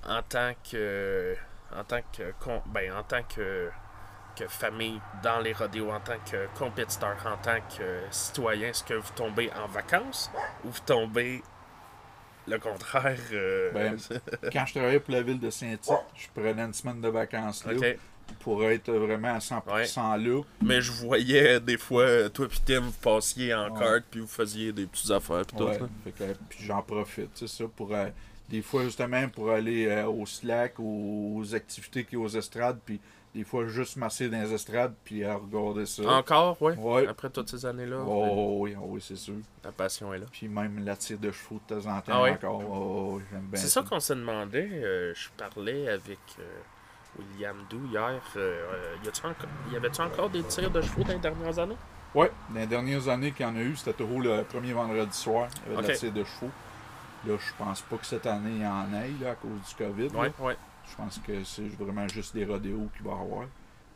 en tant que en tant que ben, en tant que que famille dans les rodéos, en tant que compétiteur, en tant que citoyen, est-ce que vous tombez en vacances ou vous tombez le contraire euh, Ben, Quand je travaillais pour la ville de Saint-Tite, je prenais une semaine de vacances là. Pour être vraiment à 100% là. Mais je voyais des fois euh, toi puis Tim vous passiez en Ouais. carte puis vous faisiez des petites affaires puis tout. Ouais, fait que, puis j'en profite, c'est ça, pour euh, des fois justement pour aller euh, au slack, aux, aux activités qui aux estrades, puis des fois juste masser dans les estrades puis à regarder ça. Encore, ouais. Ouais. Après toutes ces années-là, Oh, oui, oh, oui, c'est sûr. la passion est là. Puis même la tire de chevaux de temps en temps Ah ouais? encore. Oh, j'aime bien C'est ça qu'on se demandait. euh, je parlais avec euh, William Doux hier. euh, euh, y, encore- y avait-tu encore des tirs de chevaux dans les dernières années? Ouais, dans les dernières années qu'il y en a eu, c'était toujours le premier vendredi soir. Il y avait de la Ok. tire de chevaux. Là, je pense pas que cette année il y en ait là, à cause du COVID. là. Ouais, ouais. Je pense que c'est vraiment juste des rodéos qu'il va y avoir.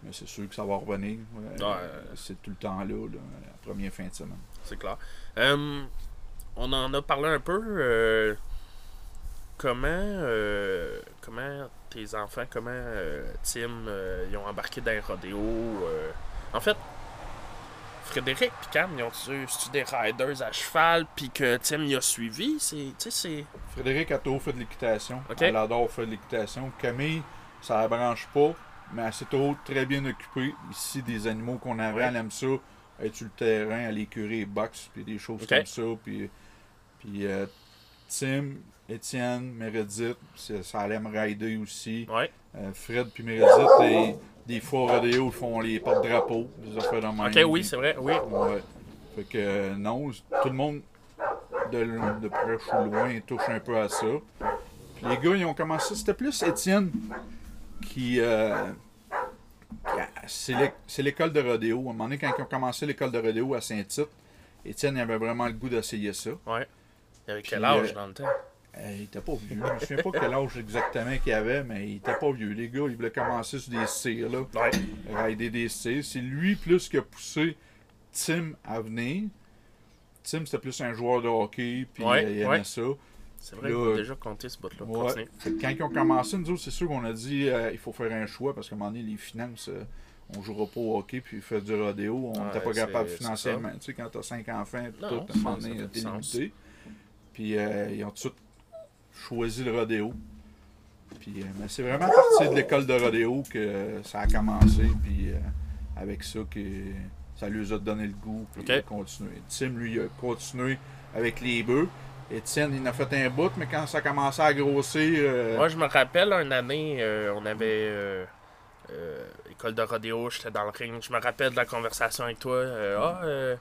Mais c'est sûr que ça va revenir. Ouais, Ouais. C'est tout le temps là, là, la première fin de semaine. c'est clair. Euh, on en a parlé un peu. euh, comment, euh, comment tes enfants, comment euh, Tim, euh, ils ont embarqué dans les rodéos. euh. en fait, Frédéric et Cam, ils ont-tu c'est-tu des riders à cheval, puis que Tim y a suivi? C'est, tu. Frédéric a toujours fait de l'équitation. Ok. Elle adore faire de l'équitation. Camille, ça la branche pas, mais elle s'est toujours très bien occupée. Ici, des animaux qu'on avait, Ouais. elle aime ça. Être sur le terrain, aller curer box, puis des choses comme ça. Puis, puis euh, Tim, Étienne, Meredith, ça, allait me rider aussi. Ouais. Euh, Fred puis Meredith, et des fois au rodéo, ils font les porte-drapeaux, des affaires de même. Ok, oui, c'est vrai, oui. Ouais. Fait que non, tout le monde de, proche ou loin touche un peu à ça. Puis les gars, ils ont commencé. C'était plus Étienne qui. euh, c'est l'é- c'est l'école de rodéo. À un moment donné, quand ils ont commencé l'école de rodéo à Saint-Tite, Étienne avait vraiment le goût d'essayer ça. Ouais. Il avait quel âge euh, dans le temps? Euh, il était pas vieux. Je me souviens pas quel âge exactement qu'il avait, mais il était pas vieux. Les gars, ils voulaient commencer sur des cires, là. Ouais. rider des cires. C'est lui plus qui a poussé Tim à venir. Tim, c'était plus un joueur de hockey, puis Ouais, il aimait ouais. ça. C'est vrai qu'on a déjà compté ce bout-là. Ouais. Que quand ils ont commencé, nous autres, c'est sûr qu'on a dit euh, il faut faire un choix parce qu'à un moment donné, les finances, euh, on jouera pas au hockey puis faire du rodéo. On Ouais, n'était pas capable financièrement. Tu sais, quand t'as cinq enfants, puis tout, à un moment donné, t'es limité. Puis euh, ils ont tout de suite choisi le rodéo. Puis euh, mais c'est vraiment à partir de l'école de rodéo que ça a commencé. Puis euh, avec ça, que ça lui a donné le goût. Puis il a continué. Tim, lui, il a continué avec les bœufs. Étienne, il en a fait un bout, mais quand ça a commencé à grossir. euh, Moi, je me rappelle, une année, euh, on avait euh, euh, école de rodéo, j'étais dans le ring. Je me rappelle de la conversation avec toi. euh, ah, euh,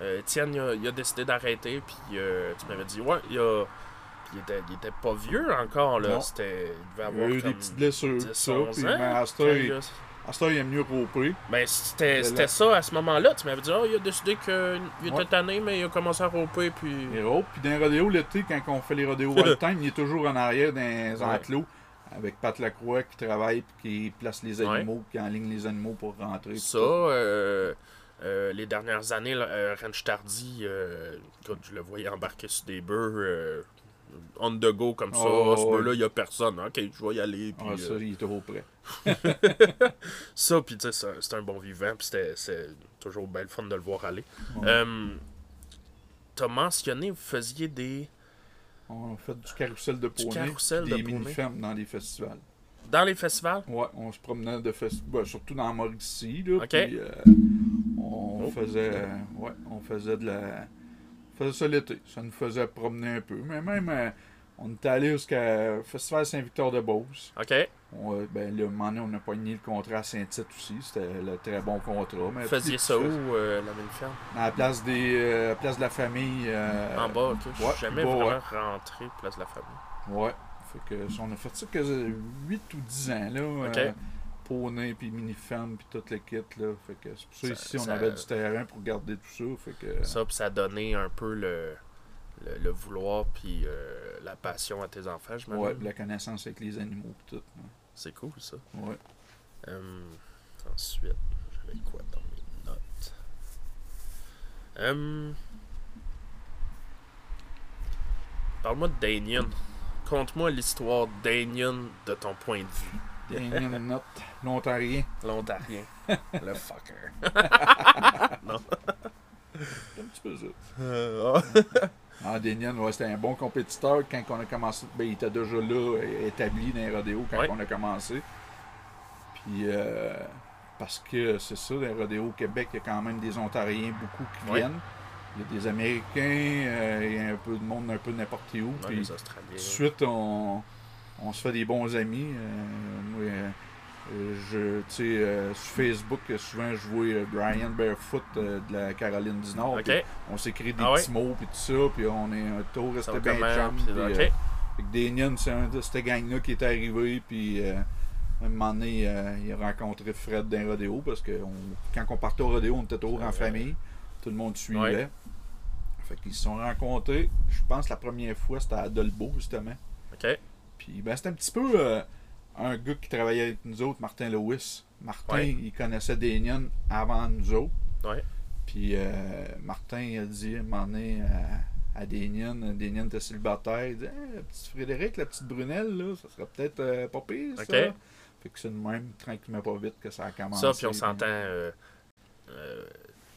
euh, Étienne, il a, il a décidé d'arrêter, puis euh, tu m'avais dit, ouais, il a. Puis il était, il était pas vieux encore, là. C'était. Il devait Il avoir a eu des petites blessures, 10, tout ça. 11 Puis, il il- il aime mieux roper. Ben, c'était ça à ce moment-là. Tu m'avais dit, ah, il a décidé qu'il était Ouais. tanné, mais il a commencé à roper, puis. Il rope. Puis dans les rodéos, l'été, quand on fait les rodéos wild time, il est toujours en arrière dans les Ouais. enclos. Avec Pat Lacroix qui travaille puis qui place les animaux, qui enligne les animaux pour rentrer. puis Ça, euh, euh, les dernières années, là, euh, Ranch Tardy, euh, je le voyais embarquer sur des bœufs euh, on the go comme ça. Oh, ce ouais. bœuf-là, il n'y a personne. Ok, je vais y aller. Puis, Ah, ça, euh, il est toujours prêt. ça, puis tu sais, c'est un- bon vivant. Puis c'était c'est toujours bien le fun de le voir aller. Ouais. Euh, T'as mentionné, vous faisiez des. On a fait du carrousel de poney. carrousel de des poney. mini-fermes dans les festivals. Dans les festivals? Ouais, on se promenait de festivals, surtout dans Mauricie, là. Puis, euh, on Oh. faisait, ouais, on faisait de la, faisait ça l'été. Ça nous faisait promener un peu. Mais même, euh, on est allé jusqu'à Festival Saint-Victor-de-Beauce. Ok. On, euh, ben, là, un moment donné, on a pogné le contrat à Saint-Tite aussi. C'était le très bon contrat. Mais Vous faisiez ça où, euh, la mine ferme? À la place, des, euh, à la place de la famille. euh, En bas, ok. Je ouais, suis jamais bas, vraiment ouais. rentré place de la famille. Ouais. Fait que, on a fait ça que 8 ou 10 ans, là. Ok. Poney, puis mini-ferme, puis toute le kit, là. Fait que c'est pour ça, Ça- ici, on avait du terrain pour garder tout ça. Fait que... Ça, puis ça donné un peu le, le, le vouloir puis euh, la passion à tes enfants, je Ouais, la connaissance avec les animaux, tout. C'est cool, ça. Ouais. Euh, ensuite, j'avais quoi dans mes notes? Euh, Parle-moi de Damien. Conte-moi l'histoire de Damien de ton point de vue. Note, l'Ontarien. L'Ontarien. le fucker. C'est un petit peu ça. Euh, Ah, Denian, ouais, c'était un bon compétiteur quand on a commencé. Ben, il était déjà là, établi dans les rodéos quand Ouais. on a commencé. Puis, euh, parce que c'est ça, dans les rodéos au Québec, il y a quand même des Ontariens beaucoup qui Ouais. viennent. Il y a des Américains, euh, il y a un peu de monde un peu n'importe où. ouais, Puis, les tout Australiens. de suite, on, on se fait des bons amis. Euh, moi, euh, Je, euh, sur Facebook, souvent, je vois euh, Brian Barefoot euh, de la Caroline du Nord. On s'écrit des Ah petits mots, puis tout ça, puis on est un tour, resté bien comment, chum. puis- puis, ok. euh, c'est un de cette gang-là qui est arrivé, puis euh, un moment donné, il a rencontré Fred d'un rodéo, parce que on- quand on partait au rodéo, on était toujours en famille. Tout le monde suivait. Ouais. Fait qu'ils se sont rencontrés, je pense la première fois, c'était à Dolbeau, justement. Puis ben, c'était un petit peu euh, un gars qui travaillait avec nous autres, Martin Lewis. Martin, Ouais. il connaissait Daniel avant nous autres. Ouais. Puis euh, Martin il a dit à un moment donné à, à Daniel était célibataire, il dit Hey, le petit Frédéric, la petite Brunelle, là, ça serait peut-être euh, pas pire, ça. Fait que c'est de même, tranquillement pas vite, que ça a commencé. Ça, puis on s'entend. euh, euh,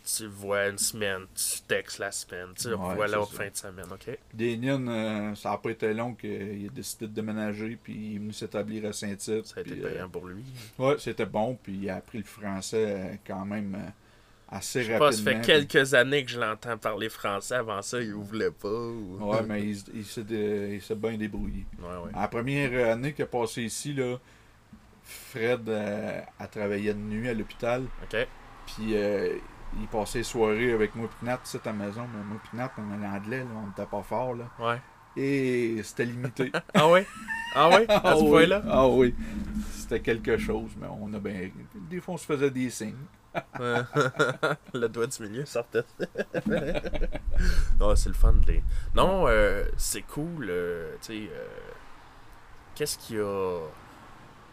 tu vois une semaine, tu textes la semaine, tu Ouais, c'est l'autre fin de semaine, ok? Daniel, euh, ça n'a pas été long qu'il a décidé de déménager, puis il est venu s'établir à Saint-Tite. Ça a été puis, euh, payant pour lui. Ouais, c'était bon, puis il a appris le français euh, quand même assez Je sais pas, rapidement. ça fait quelques années que je l'entends parler français. Avant ça, il voulait pas. Ou... Ouais, mais il, il s'est dé- il s'est bien débrouillé. Ouais, ouais. La première année qu'il a passé ici, là, Fred euh, a travaillé de nuit à l'hôpital, Ok. puis euh, il passait les soirées avec moi et Nat, tu sais, à la maison, mais moi et Nat, on est anglais, là, on n'était pas fort, là. Ouais. Et c'était limité. Ah ouais? Ah ouais? À ce oui. point-là? Ah oui. C'était quelque chose, mais on a bien. Des fois, on se faisait des signes. le doigt du milieu sortait. non, c'est le fun de les. Non, euh, c'est cool. euh, tu sais, euh, qu'est-ce qu'il y a?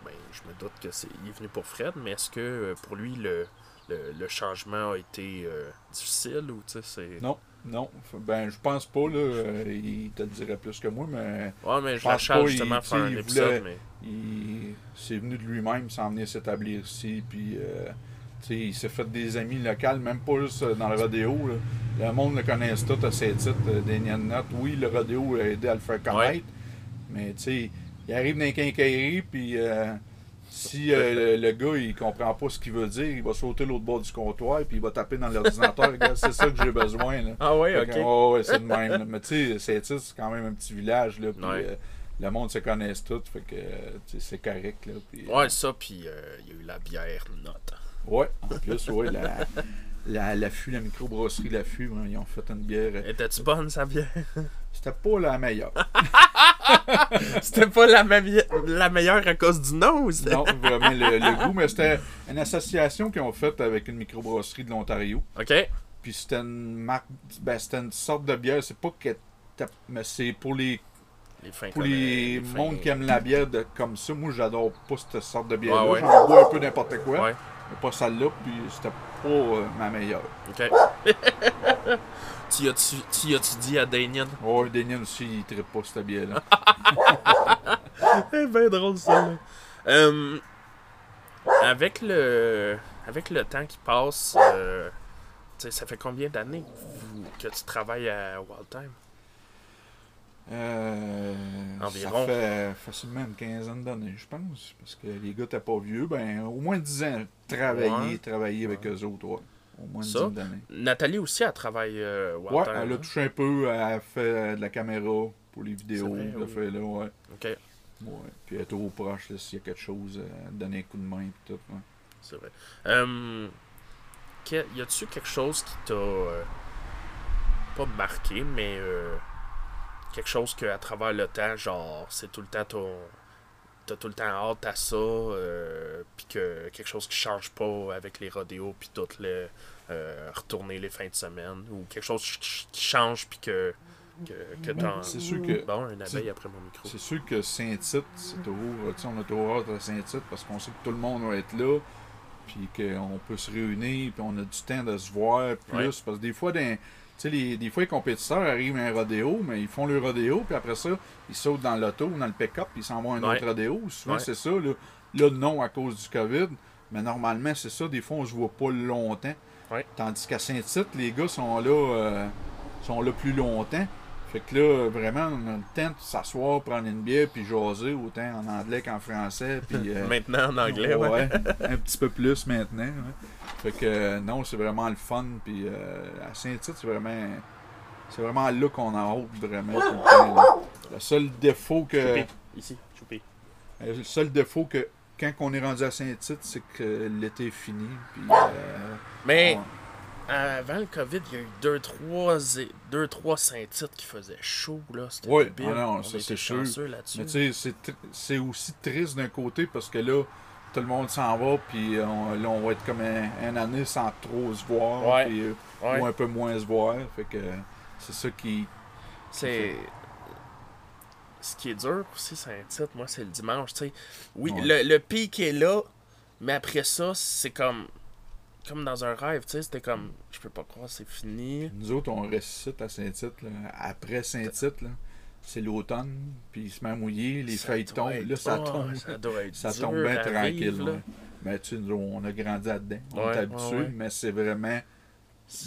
Ben, je me doute que c'est. Il est venu pour Fred, mais est-ce que euh, pour lui, le, le, le changement a été euh, difficile ou tu sais, c'est. Non, non. Ben, je pense pas, là. euh, il te le dirait plus que moi, mais Ouais, mais je pense la charge pas, justement il- faire un épisode, voulait- mais. il c'est venu de lui-même s'en venir s'établir ici. Puis, euh, tu sais, il s'est fait des amis locaux, même pas juste dans le rodéo. là. Le monde le connaît tout à ses titres, euh. Oui, le rodéo a aidé à le faire connaître. Mais, tu sais, il arrive dans les quincailleries, puis. Si euh, le, le gars il comprend pas ce qu'il veut dire, il va sauter l'autre bord du comptoir puis il va taper dans l'ordinateur. C'est ça que j'ai besoin. Là. Ah Fait ok. que, ouais, c'est de même. là. Mais tu sais, c'est quand même un petit village. Là, Ouais. euh, le monde se connaisse tout. Fait que euh, c'est correct. Là, Ouais, ça, puis euh, il y a eu la bière note. ouais, en plus, ouais, la, la, l'affût, la microbrasserie L'affût, hein, ils ont fait une bière. euh, Était-tu bonne, sa bière? C'était pas la meilleure. C'était pas la, me- la meilleure à cause du nom ou non, vraiment le, le goût. Mais c'était une association qu'ils ont faite avec une microbrasserie de l'Ontario. Ok. Puis c'était une marque, ben, c'était une sorte de bière. C'est pas que. Mais c'est pour les Les fins Pour les euh, fins- mondes qui aiment la bière de- comme ça, moi j'adore pas cette sorte de bière-là. Ouais, ouais. J'en bois un peu n'importe quoi, Ouais, mais pas celle-là, puis c'était pas euh, ma meilleure. ok. tu y as-tu dit à Damien? Ouais, Daniel aussi, il trippe pas cette bière-là. C'est bien drôle ça. Euh, avec le avec le temps qui passe, euh, tu sais, ça fait combien d'années que, tu travailles à Wild Time? Euh, Environ. Ça fait facilement une quinzaine d'années, je pense. Parce que les gars t'es pas vieux, ben au moins 10 ans. Travailler, Ouais. travailler avec eux autres, ouais. Au moins une dizaine d'années. Nathalie aussi, elle travaille euh, Ouais, elle a touché un peu, elle a fait de la caméra pour les vidéos, vrai, elle oui. fait là, ouais. Ok, Ouais. Puis elle est toujours proche, s'il y a quelque chose, euh, donner un coup de main et tout. ouais. c'est vrai. Euh, que- y a-tu quelque chose qui t'a euh, pas marqué, mais euh, quelque chose que à travers le temps, genre, c'est tout le temps ton. T'as tout le temps hâte à ça, euh, puis que quelque chose qui change pas avec les rodéos, puis tout le euh, retourner les fins de semaine, ou quelque chose qui, change, puis que, que. C'est sûr que Bon, un abeille après mon micro. c'est sûr que Saint-Tite, c'est toujours, on a toujours hâte à Saint-Tite parce qu'on sait que tout le monde va être là, puis qu'on peut se réunir, puis on a du temps de se voir plus. Ouais. Parce que des fois, dans- sais, les, des fois, les compétiteurs arrivent à un rodéo, mais ils font le rodéo, puis après ça, ils sautent dans l'auto ou dans le pick-up, puis ils s'en vont à un Ouais. autre rodéo. Souvent, Ouais. c'est ça. Là. là, non, à cause du COVID, mais normalement, c'est ça. Des fois, on se voit pas longtemps. Ouais. Tandis qu'à Saint-Tite, les gars sont là, euh, sont là plus longtemps. Fait que là, vraiment, on a le temps de s'asseoir, prendre une bière, puis jaser, autant en anglais qu'en français. Puis, euh, Maintenant en anglais, ouais. un petit peu plus maintenant. ouais. Fait que euh, non, c'est vraiment le fun. Puis euh, à Saint-Tite, c'est vraiment. C'est vraiment là qu'on en hâte vraiment tout le temps. là. Le seul défaut que. Choupi, ici, choupi. Euh, Le seul défaut que quand on est rendu à Saint-Tite, c'est que l'été est fini. Puis, euh, Mais on- avant le COVID, il y a eu 2-3 deux, trois Saint-Tite qui faisaient chaud. là. C'était Oui, ah non, On ça, c'est sûr. Mais tu sais, c'est aussi triste d'un côté parce que là, tout le monde s'en va, puis on, là, on va être comme un, année sans trop se voir, Ouais. euh, Ouais. ou un peu moins se voir. Fait que c'est ça qui. C'est. Ce qui est dur aussi, Saint-Tite, moi, c'est le dimanche. tu sais. Oui, Ouais. le, le pic est là, mais après ça, c'est comme. Comme dans un rêve, tu sais. C'était comme. Je peux pas croire, c'est fini. Nous autres, on ressuscite à Saint-Tite. là. Après Saint-Tite, là, c'est l'automne, puis il se met à mouiller, les Ça feuilles tombent. Là, ça tombe. Ça doit être Ça dur tombe bien tranquille. vivre, là. Mais tu sais, nous, on a grandi là-dedans. On Ouais, est ouais, ouais. mais c'est vraiment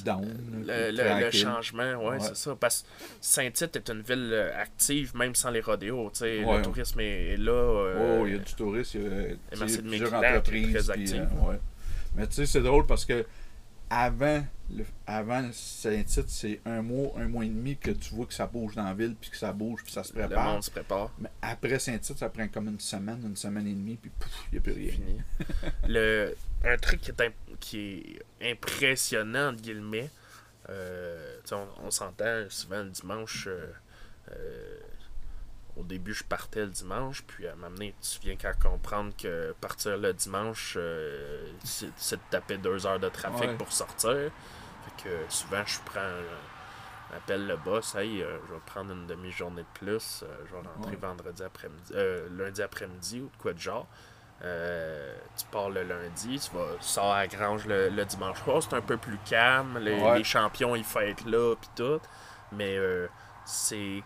down. Le, le- changement, ouais, c'est ça. Parce que Saint-Tite est une ville euh, active, même sans les rodéos. tu sais. Ouais. Le tourisme est, là. euh, Oh, il y a du tourisme, il y a plusieurs Méquillan qui est entreprises. très puis, active. euh, ouais. Mais tu sais, c'est drôle parce que avant, le, avant Saint-Tite, c'est un mois, un mois et demi que tu vois que ça bouge dans la ville, puis que ça bouge, puis ça se le prépare. monde se prépare. Mais après Saint-Tite, ça prend comme une semaine, une semaine et demie, puis pouf, il n'y a plus rien. fini. le, un truc qui est, imp- qui est impressionnant, entre guillemets, euh, tu sais, on, on s'entend souvent le dimanche. euh, euh, au début, je partais le dimanche, puis à m'amener, tu viens qu'à comprendre que partir le dimanche, euh, c'est de taper deux heures de trafic Ouais. pour sortir. Fait que souvent, je prends. euh, appelle le boss, hey, euh, je vais prendre une demi-journée de plus, euh, je vais rentrer Ouais. vendredi après-midi, euh, lundi après-midi ou de quoi de genre. Tu pars le lundi, tu vas sors à la grange le, le dimanche soir, c'est un peu plus calme, les, Ouais. les champions ils fêtent là puis tout, mais euh, c'est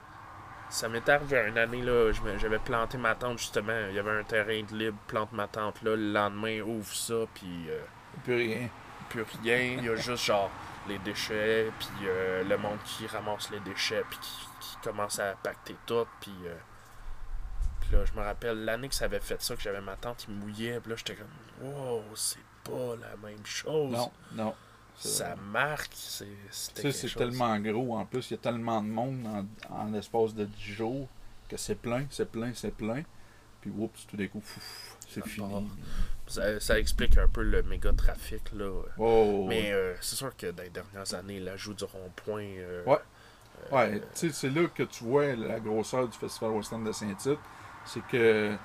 ça m'est arrivé une année là, j'avais planté ma tente justement, il y avait un terrain de libre, plante ma tente là, le lendemain ouvre ça puis euh, plus rien. plus rien, il y a juste genre les déchets, puis euh, le monde qui ramasse les déchets, puis qui, qui commence à pacter tout, puis euh, puis là, je me rappelle l'année que ça avait fait ça, que j'avais ma tante qui mouillait, puis là, j'étais comme, wow, c'est pas la même chose. Non, non. Ça marque, c'est c'est tellement gros. En plus, il y a tellement de monde en, en l'espace de 10 jours que c'est plein, c'est plein, c'est plein. Puis, oups, tout d'un coup, c'est fini. part. Ça, ça explique un peu le méga trafic, là. Oh, Mais euh, c'est sûr que dans les dernières années, l'ajout du rond-point... euh, Ouais. Ouais, c'est là que tu vois la grosseur du Festival Western de Saint-Tite. C'est que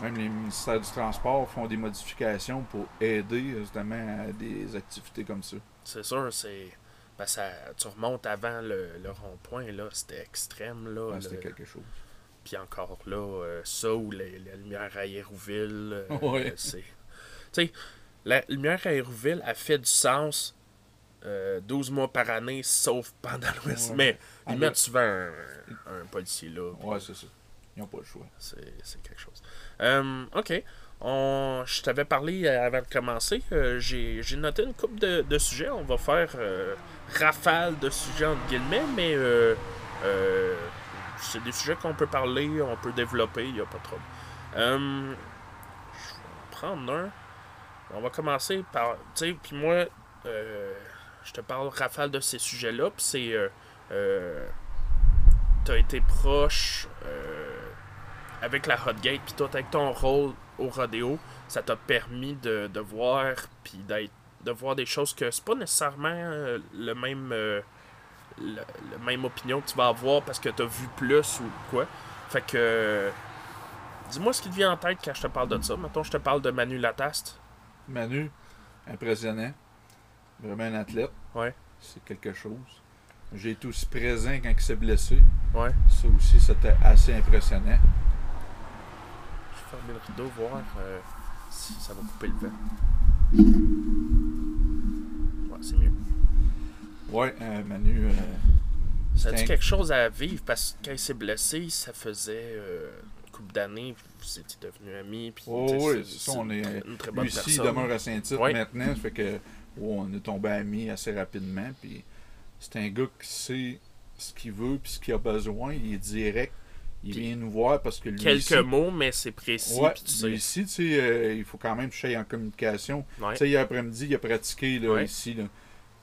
même les ministères du Transport font des modifications pour aider justement à des activités comme ça. C'est sûr, c'est. Ben ça, tu remontes avant le, le rond-point, là, c'était extrême, là. Le- C'était quelque chose. Puis encore là, euh, ça ou la lumière à Hérouville, euh, Ouais. c'est. Tu sais, la lumière à Hérouville a fait du sens euh, 12 mois par année, sauf pendant l'Ouest. Ouais. Mais Ah, ils mettent souvent un, un policier là. Ouais, c'est ça. Ils n'ont pas le choix. C'est c'est quelque chose. Euh, ok. Je t'avais parlé avant de commencer. euh, J'ai noté une coupe de, sujets. On va faire euh, rafale de sujets entre guillemets, mais c'est des sujets qu'on peut parler, on peut développer, il n'y a pas. Euh, je vais en prendre un. On va commencer par. Tu sais, puis moi, je te parle rafale de ces sujets-là, puis c'est. T'as été proche. Avec la Hot Gate, puis toi, avec ton rôle au rodéo, ça t'a permis de, de voir, puis d'être, de voir des choses que c'est pas nécessairement euh, le même, euh, le, le même opinion que tu vas avoir parce que t'as vu plus ou quoi. Fait que, euh, dis-moi ce qui te vient en tête quand je te parle de ça. Mettons, je te parle de Manu Lataste. Manu, impressionnant. Vraiment un athlète. Ouais. C'est quelque chose. J'ai été aussi présent quand il s'est blessé. Ouais. Ça aussi, c'était assez impressionnant. Fermer le rideau, voir euh, si ça va couper le vent. Ouais, c'est mieux. Ouais, euh, Manu, euh, Ça a un- quelque chose à vivre parce que quand il s'est blessé, ça faisait une couple d'années, vous étiez devenus amis. Puis, Oh oui, c'est- ça, on est- une très- bonne il personne. demeure à Saint-Tite Ouais. maintenant. Ça fait que oh, on est tombé amis assez rapidement. Puis c'est un gars qui sait ce qu'il veut puis ce qu'il a besoin. Il est direct. Il vient nous voir parce que lui Quelques ici, mots, mais c'est précis. Ouais, puis tu sais. ici, tu sais, euh, il faut quand même que je sois en communication. Ouais. Tu sais, hier après-midi, il a pratiqué là, Ouais. ici. Là.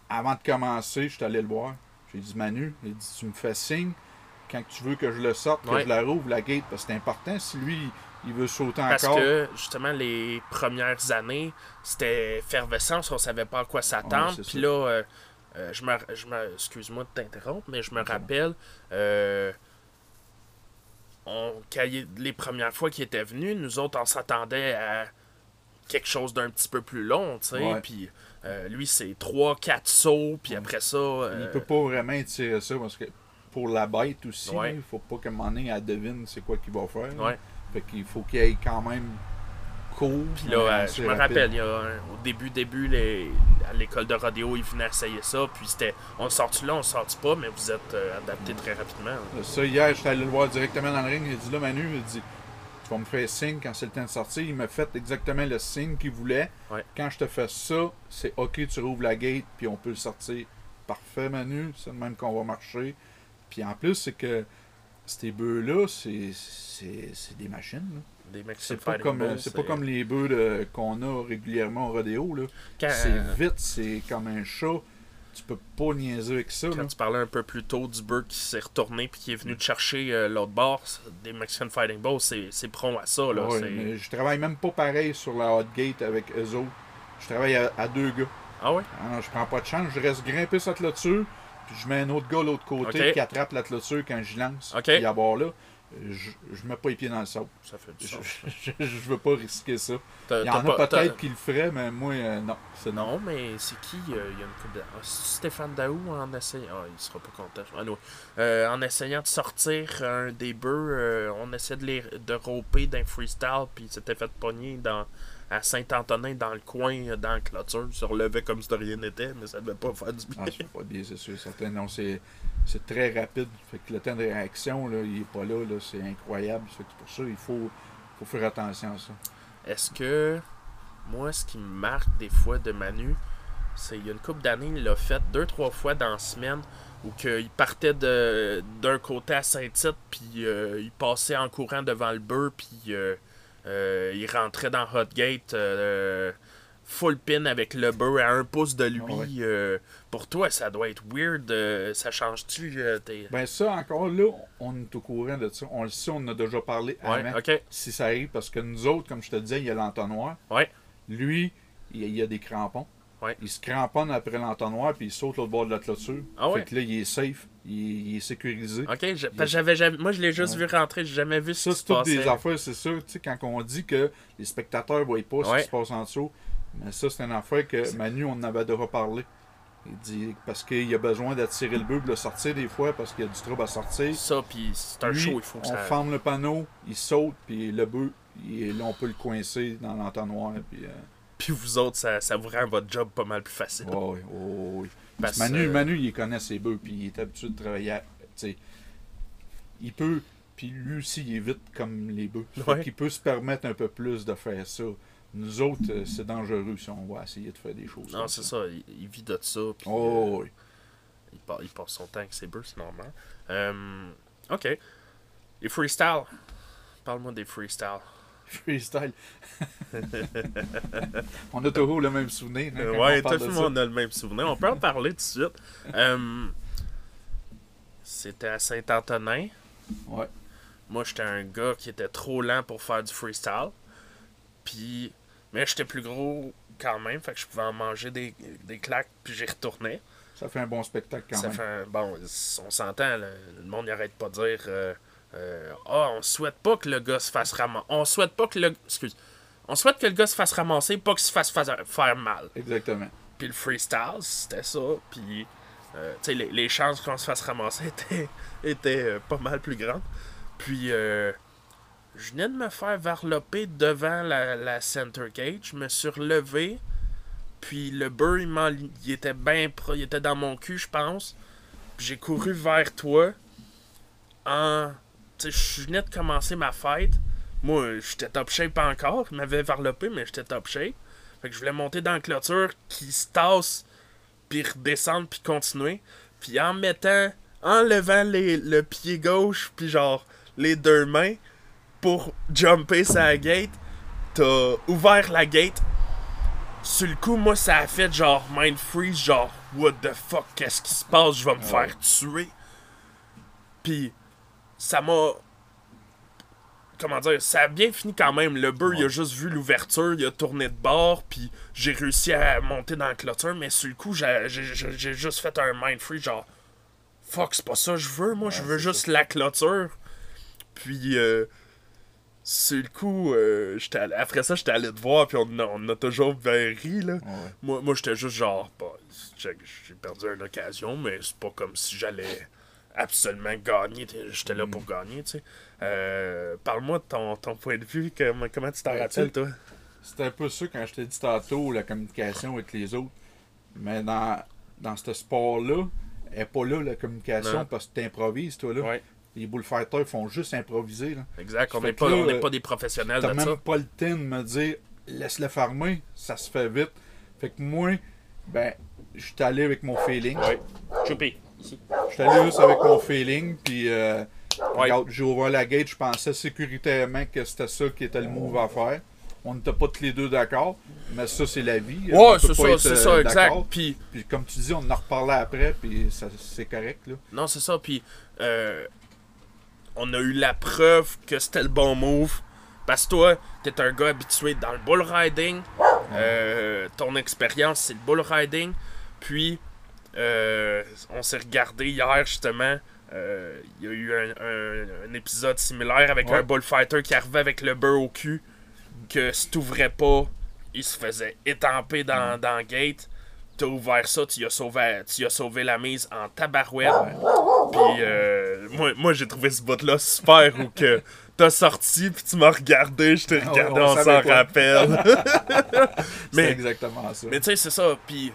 Avant de commencer, je suis allé le voir. J'ai dit Manu, il dit Tu me fais signe. quand tu veux que je le sorte, que je la rouvre, la gate, parce que c'est important. Si lui, il veut sauter Parce encore. que, justement, les premières années, c'était effervescence, on savait pas à quoi s'attendre. Puis ça. là, euh, euh, je me, je me- excuse-moi de t'interrompre, mais je me rappelle, on, quand les premières fois qu'il était venu, nous autres, on s'attendait à quelque chose d'un petit peu plus long, tu sais. Ouais. Puis euh, lui, c'est 3-4 sauts, puis après ça. euh, Il peut pas vraiment étirer ça parce que pour la bête aussi, Ouais. il faut pas qu'à un moment donné, elle devine c'est quoi qu'il va faire. Ouais. Fait qu'il faut qu'il aille quand même Puis là, euh, je me rappelle, il y a un- au début, début, les, à l'école de rodéo, ils venaient essayer ça. Puis c'était, on sort-tu là, on sort-tu pas, mais vous êtes euh, adapté très rapidement. là. Ça, hier, j'étais allé le voir directement dans le ring. Il a dit là, Manu, il dit Tu vas me faire signe quand c'est le temps de sortir. Il m'a fait exactement le signe qu'il voulait. Ouais. Quand je te fais ça, c'est OK, tu rouvres la gate, puis on peut le sortir. Parfait, Manu, c'est de même qu'on va marcher. Puis en plus, c'est que ces bœufs-là, c'est des machines. là. Des Mexican C'est pas, comme, Bulls, c'est pas comme les bœufs de- qu'on a régulièrement au rodéo. Là. Quand, C'est euh, vite, c'est comme un chat. Tu peux pas niaiser avec ça. quand là. tu parlais un peu plus tôt du bœuf qui s'est retourné puis qui est venu te chercher euh, l'autre bord, des Mexican Fighting Bulls, c'est, c'est prompt à ça. Là, Ouais, c'est- mais je travaille même pas pareil sur la hot gate avec eux autres. Je travaille à, à deux gars. Ah ouais? Ah je prends pas de chance, je reste grimpé sur la clôture, puis je mets un autre gars de l'autre côté qui attrape la clôture quand je lance. Ok. Puis à bord là, je, je mets pas les pieds dans le sable. Ça fait du Je, sens. je, je veux pas risquer ça. Il y en a peut-être qui le feraient, mais moi, euh, non. Non. Non, mais c'est qui euh, Il y a une de. Ah, Stéphane Daou en essayant. Ah, il sera pas content. Euh, en essayant de sortir un des bœufs, euh, on essayait de, les, de roper d'un freestyle, puis il s'était fait pogner dans, à Saint-Antonin, dans le coin, euh, dans la clôture. Il se relevait comme si de rien n'était, mais ça devait pas faire du bien. Ah, ça pas bien, c'est sûr. Certain. Non, c'est, c'est très rapide. Fait que le temps de réaction, là, il est pas là. là c'est incroyable. Fait que pour ça, il faut, faut faire attention à ça. Est-ce que moi, ce qui me marque des fois de Manu, c'est il y a une couple d'années, il l'a fait deux, trois fois dans la semaine où que il partait de, d'un côté à Saint-Tite, puis euh, il passait en courant devant le beurre, puis euh, il rentrait dans Hot Gate euh, full pin avec le beurre à un pouce de lui. Ah ouais. euh, pour toi, ça doit être weird. euh, ça change-tu euh, tes... Ben ça, encore là, on est au courant de ça. On le sait, on en a déjà parlé Ouais, avant. Si ça arrive, parce que nous autres, comme je te disais, il y a l'entonnoir. Ouais. Lui, il il y a des crampons. Ouais. Il se cramponne après l'entonnoir, puis il saute l'autre bord de la clôture. Ah ouais? Fait que là, il est safe, il est, il est sécurisé. Ok, je- parce que j'avais jamais, moi je l'ai juste Ouais. vu rentrer, j'ai jamais vu ce Ça, qui se c'est toutes passait. des affaires, c'est ça. Tu sais, quand on dit que les spectateurs ne voient pas ce qui se passe en dessous, mais ça, c'est une affaire que C'est- Manu, on en avait déjà parlé. Il dit parce qu'il a besoin d'attirer le bœuf, de le sortir des fois, parce qu'il y a du trouble à sortir. Ça, puis c'est un Lui, show, il faut que on ça. ferme le panneau, il saute, puis le bœuf, il- là, on peut le coincer dans l'entonnoir. Puis, euh, Puis vous autres, ça, ça vous rend votre job pas mal plus facile. Parce Manu, euh, Manu, il connaît ses bœufs, puis il est habitué de travailler. à- il peut, puis lui aussi, il est vite comme les bœufs. Ouais. qu'il peut se permettre un peu plus de faire ça. Nous autres, euh, c'est dangereux si on va essayer de faire des choses. Non, c'est ça, il, il vit de ça. Puis, Oh, euh, oui. il, passe, il passe son temps avec ses bœufs, c'est normal. Euh, ok. Les freestyles. Parle-moi des freestyles. Freestyle. on a toujours le même souvenir. hein, Euh, ouais, tout de le monde a le même souvenir. On peut en parler tout de suite. Euh, C'était à Saint-Antonin. Ouais. Moi, j'étais un gars qui était trop lent pour faire du freestyle. Puis, mais j'étais plus gros quand même, fait que je pouvais en manger des, des claques, puis j'y retournais. Ça fait un bon spectacle quand Ça même. fait un- bon, on s'entend, le, le monde n'arrête pas de dire euh, euh, Ah, on souhaite pas que le gars se fasse ramasser. On souhaite pas que le. Excuse. On souhaite que le gars se fasse ramasser, pas qu'il se fasse fa- faire mal. Exactement. Puis le freestyle, c'était ça. Puis, euh, tu sais, les, les chances qu'on se fasse ramasser étaient, étaient euh, pas mal plus grandes. Puis, euh, je venais de me faire varloper devant la, la center cage. Je me suis relevé. Puis le beurre, il, il était bien pro, il était dans mon cul, je pense. Puis j'ai couru vers toi. En. Je venais de commencer ma fête. Moi, j'étais top shape encore. Il m'avait varlopé, mais j'étais top shape. Fait que je voulais monter dans la clôture, qui se tasse, puis redescendre, puis continuer. Puis en mettant, en levant les, le pied gauche, puis genre les deux mains, pour jumper sa gate, t'as ouvert la gate. Sur le coup, moi, ça a fait genre mind freeze, genre what the fuck, qu'est-ce qui se passe, je vais me Ouais. faire tuer. Puis ça m'a. Comment dire, ça a bien fini quand même. Le beurre, il a Ouais. juste vu l'ouverture, il a tourné de bord, puis j'ai réussi à monter dans la clôture, mais sur le coup, j'ai juste fait un mind free, genre, fuck, c'est pas ça que je veux, moi, je Ouais, veux juste la clôture. Puis, euh, sur le coup, euh, allé- après ça, j'étais allé te voir, puis on, a- on a toujours bien ri, là. Ouais. Moi, moi j'étais juste genre, bah, j'ai perdu une occasion, mais c'est pas comme si j'allais absolument gagner. J'étais là pour gagner, tu sais. Euh, Parle-moi de ton, ton point de vue, comment, comment tu t'en Ben, rappelles, toi? C'était un peu ça quand je t'ai dit tantôt, la communication avec les autres. Mais dans, dans ce sport-là, elle n'est pas là, la communication, Non. parce que tu improvises, toi, là. Ouais, Les bullfighters font juste improviser, là. exact. On n'est pas, là, on n'est euh, pas des professionnels T'as même ça. pas le temps de me dire laisse-le farmer, ça se fait vite. Fait que moi, ben, je suis allé avec mon feeling. Ouais. Choupi, ici. Je suis allé juste avec mon feeling, puis euh, Ouais. j'ai ouvert la gate, je pensais sécuritairement que c'était ça qui était le move à faire. On n'était pas tous les deux d'accord, mais ça, c'est la vie. Ouais, c'est ça, c'est euh, ça, exact. Puis, Puis comme tu dis, on en reparlait après, puis c'est correct, là. non, c'est ça. Puis, euh, on a eu la preuve que c'était le bon move. Parce que toi, t'es un gars habitué dans le bull riding. Euh, ton expérience, c'est le bull riding. Puis, euh, on s'est regardé hier, justement. euh, Il y a eu un, un- un épisode similaire avec Ouais. un bullfighter qui arrivait avec le beurre au cul. Que si t'ouvrais pas, il se faisait étamper dans, dans le gate. T'as ouvert ça, tu as sauvé, tu as sauvé la mise en tabarouette. Puis euh, moi, moi j'ai trouvé ce bout-là super où que t'as sorti puis tu m'as regardé, je t'ai Ah regardé, on on s'en rappelle. C'est mais, exactement ça. mais tu sais, c'est ça. Puis,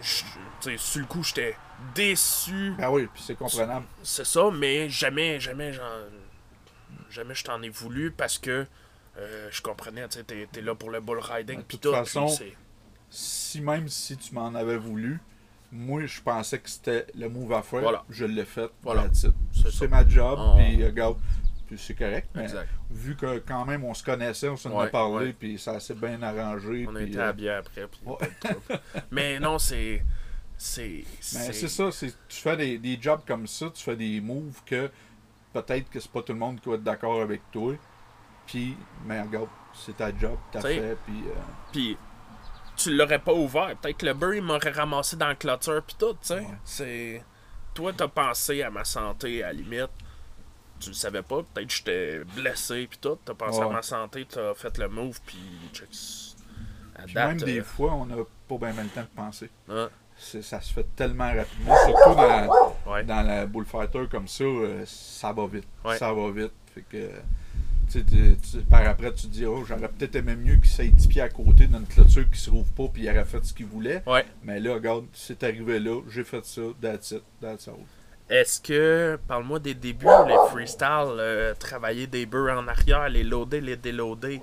je- tu sais, sur le coup, j'étais déçu. Ben oui, puis c'est comprenable. C'est ça, mais jamais, jamais, jamais je t'en ai voulu parce que euh, je comprenais, tu sais, t'es, là pour le bull riding De pis toute tout. façon, c'est- Si même si tu m'en avais voulu, moi je pensais que c'était le move à faire. Voilà. Je l'ai fait. Voilà. C'est ma job, On- puis euh, regarde, c'est correct. Mais Exact. vu que quand même on se connaissait, on s'en Ouais, a parlé, puis ça s'est bien arrangé. On a puis, été euh, habillés après. puis ouais. trouble. mais non, c'est. C'est. Mais c'est- c'est ça, c'est tu fais des, des jobs comme ça, tu fais des moves que peut-être que c'est pas tout le monde qui va être d'accord avec toi. Puis, mais regarde, c'est ta job, t'as fait, puis euh, Puis tu l'aurais pas ouvert. Peut-être que le beurre, il m'aurait ramassé dans la clôture pis tout, tu sais. Ouais. C'est. Toi, t'as pensé à ma santé, à la limite. Tu le savais pas. Peut-être que j'étais blessé pis tout. T'as pensé à ma santé, t'as fait le move puis même des euh, fois, on n'a pas bien le temps de penser. ouais, ça se fait tellement rapidement, surtout dans, ouais. dans la bullfighter comme ça, euh, ça va vite. Ça va vite. Fait que, tu- tu- par après, tu te dis, oh, j'aurais peut-être aimé mieux qu'il s'aille 10 pieds à côté d'une clôture qui se rouvre pas, puis il aurait fait ce qu'il voulait. Ouais. Mais là, regarde, c'est arrivé là, j'ai fait ça, that's it, that's all. Est-ce que, parle-moi des débuts, les freestyles, euh, travailler des beurs en arrière, les loader, les déloader,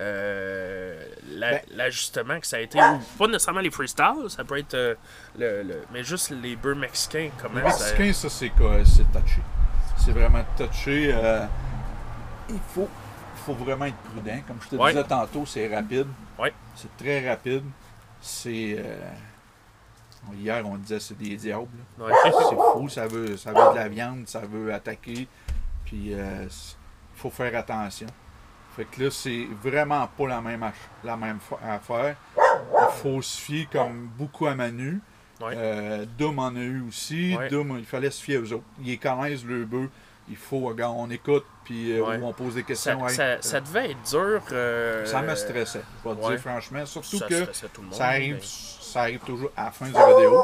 euh, la- Ben- l'ajustement que ça a été, ou pas nécessairement les freestyles, ça peut être, euh, le, le- mais juste les beurs mexicains, comment Les ça... Mexicains, ça, c'est quoi? C'est touché. C'est vraiment touché. euh, il faut, faut vraiment être prudent. Comme je te Ouais. disais tantôt, c'est rapide. Ouais. C'est très rapide. C'est. Euh, hier, on disait c'est des diables. Ouais. C'est fou, ça veut, ça veut de la viande, ça veut attaquer. Puis il faut faire attention. Fait que là, c'est vraiment pas la même, la affaire. Il faut se fier comme beaucoup à Manu. Ouais. Euh, Dom en a eu aussi. Ouais. Il fallait se fier aux autres. Ils connaissent le bœuf. Il faut, regarde, on écoute, puis euh, Ouais. on pose des questions. ça- ça devait être dur. euh, Ça me stressait, je vais te dire franchement. Surtout ça que stressait tout le monde, ça arrive, mais- ça arrive toujours à la fin du rodéo.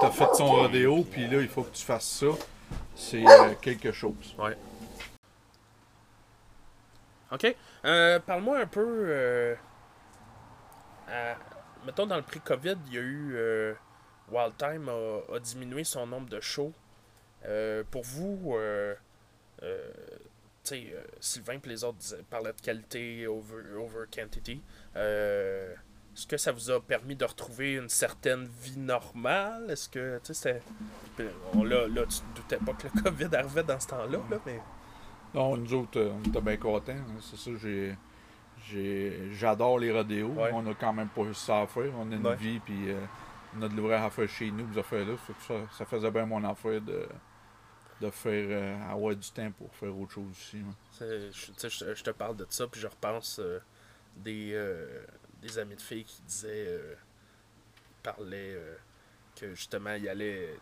Tu as fait ton rodéo, puis là, il faut que tu fasses ça. C'est euh, quelque chose. Ouais. Ok. Euh, Parle-moi un peu. euh, mettons, dans le pré-COVID, il y a eu. euh, Wild Time a, diminué son nombre de shows. Pour vous, Sylvain et les autres parlaient de qualité over, over quantity. Est-ce que ça vous a permis de retrouver une certaine vie normale? Est-ce que, tu sais, c'était. Bon, là, là, tu te doutais pas que le COVID arrivait dans ce temps-là, là, mais. Non, nous autres, euh, on était bien contents. hein. C'est ça, j'ai. j'ai- J'adore les rodéos. Ouais. On a quand même pas juste ça à faire. On a une Ouais. vie, puis euh, on a de l'ouvrage à faire chez nous, affaires-là. Fait que Ça, ça faisait bien mon affaire de, de faire euh, avoir du temps pour faire autre chose aussi. hein. Je, je- te parle de ça, puis je repense euh, des, des amis de filles qui disaient, euh, parlaient euh, que justement, ils allaient,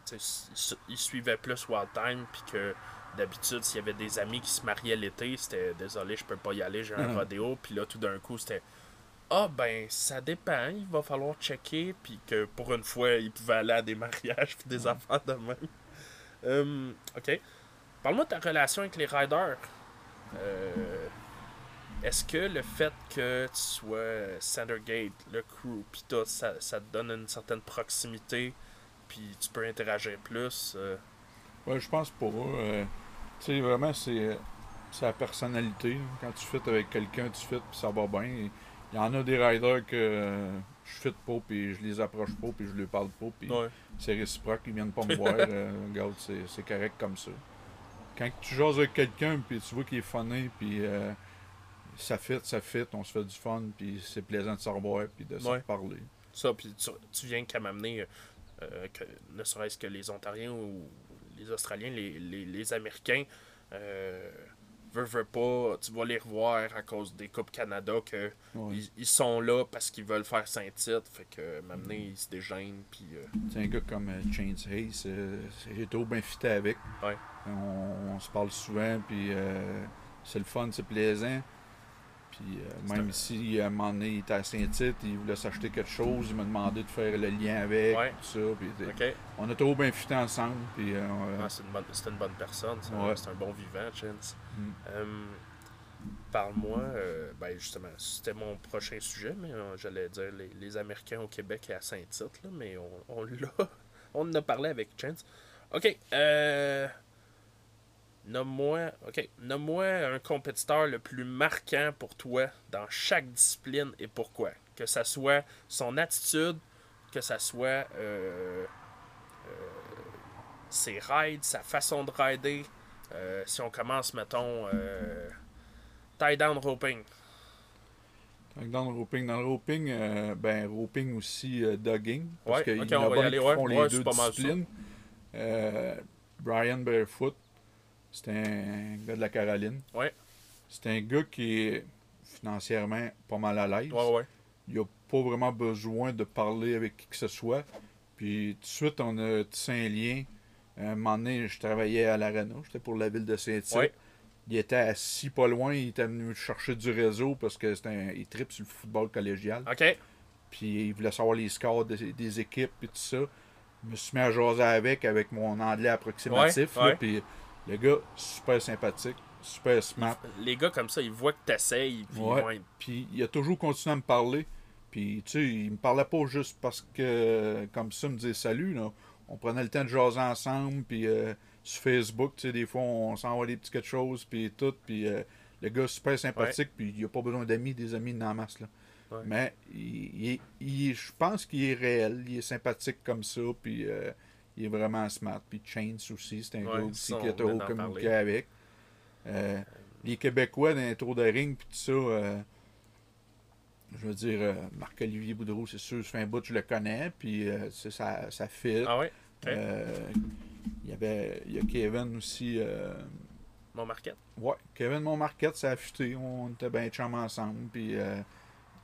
ils, suivaient plus Wild Time, puis que d'habitude, s'il y avait des amis qui se mariaient l'été, c'était désolé, je peux pas y aller, j'ai un Mhm. rodéo, puis là, tout d'un coup, c'était ah ben, ça dépend, il va falloir checker, puis que pour une fois, ils pouvaient aller à des mariages, puis des affaires de même. Hum, ok. Parle-moi de ta relation avec les riders. Euh, Est-ce que le fait que tu sois Centergate, le crew, puis tout, ça, ça te donne une certaine proximité, puis tu peux interagir plus euh, Ouais, je pense pas. euh, tu sais, vraiment, c'est c'est la personnalité. là. Quand tu fais avec quelqu'un, tu fais puis ça va bien. Il y en a des riders que euh, je fais pas, puis je les approche pas, puis je leur parle pas, puis Ouais. c'est réciproque, ils viennent pas me voir. euh, regarde, c'est correct comme ça. Quand tu jases avec quelqu'un, puis tu vois qu'il est funné, puis euh, ça fit, ça fit, on se fait du fun, puis c'est plaisant de se revoir, puis de se Ouais. parler. Ça, puis tu, tu viens qu'à m'amener, euh, euh, que, ne serait-ce que les Ontariens ou les Australiens, les, les, les Américains, euh, veux pas, tu vas les revoir à cause des Coupes Canada, que Ouais. ils, ils sont là parce qu'ils veulent faire Saint-Titre, fait que m'amener, ils se déjeunent, puis... euh, C'est un gars comme euh, Chains Hayes, euh, j'ai trop bien fité avec. Ouais. On, on se parle souvent, puis euh, c'est le fun, c'est plaisant. Puis euh, même si à un moment donné, il était à Saint-Tite, il voulait s'acheter quelque chose, il m'a demandé de faire le lien avec, Ouais. tout ça. Puis. On a trop bien fité ensemble, puis euh, Ah, c'est une, bonne, c'est une bonne personne, c'est un- Ouais. c'est un bon vivant, Chance. Mm. Euh, Parle-moi, euh, ben justement, c'était mon prochain sujet, mais euh, j'allais dire les, les Américains au Québec et à Saint-Tite, là, mais on, on l'a. On en a parlé avec Chance. Ok, euh. Nomme-moi. Ok, nomme-moi un compétiteur le plus marquant pour toi dans chaque discipline et pourquoi. Que ça soit son attitude, que ça soit euh, euh, ses rides, sa façon de rider. Euh, si on commence, mettons, tie down roping. Dans le roping, dans le roping, euh, ben roping aussi euh, dogging. Ouais, Parce qu'il y en a y aller, qui ouais. font les deux disciplines. Euh, Brian Barefoot, c'est un gars de la Caroline. Ouais. C'est un gars qui est financièrement pas mal à l'aise. Ouais, ouais. Il n'a pas vraiment besoin de parler avec qui que ce soit. Puis tout de suite, on a tissé un lien. un moment donné, je travaillais à l'Arena. J'étais pour la ville de Saint-Tite. Ouais. Il était assis pas loin. Il était venu chercher du réseau parce que c'était un, il tripe sur le football collégial. Ok. Puis il voulait savoir les scores des, des équipes et tout ça. Je me suis mis à jaser avec, avec mon anglais approximatif. Puis le gars, super sympathique, super smart. Les gars comme ça, ils voient que t'essayes, puis Ouais. Puis il a toujours continué à me parler. Puis tu sais, il me parlait pas juste parce que, comme ça, me disait salut. Là. On prenait le temps de jaser ensemble. Puis euh, sur Facebook, tu sais, des fois, on s'envoie des petits quelque chose. Puis tout. Puis euh, le gars, super sympathique. Puis il a pas besoin d'amis, des amis dans la masse. Là. Ouais. Mais il, il il je pense qu'il est réel. Il est sympathique comme ça. Puis euh, il est vraiment smart. Puis Chains aussi, c'est un Ouais, gars aussi qui vient d'en communiqué avec. Euh, les Québécois dans les tours de ring, puis tout ça, euh, je veux dire, euh, Marc-Olivier Boudreau, c'est sûr, ça fait un bout je le connais, puis c'est- ça, ça fit. Ah ouais? Il y avait il y a Kevin aussi. Mon market. ouais, Kevin Montmarquette, ça a affûté. On était bien chum ensemble. Puis, tu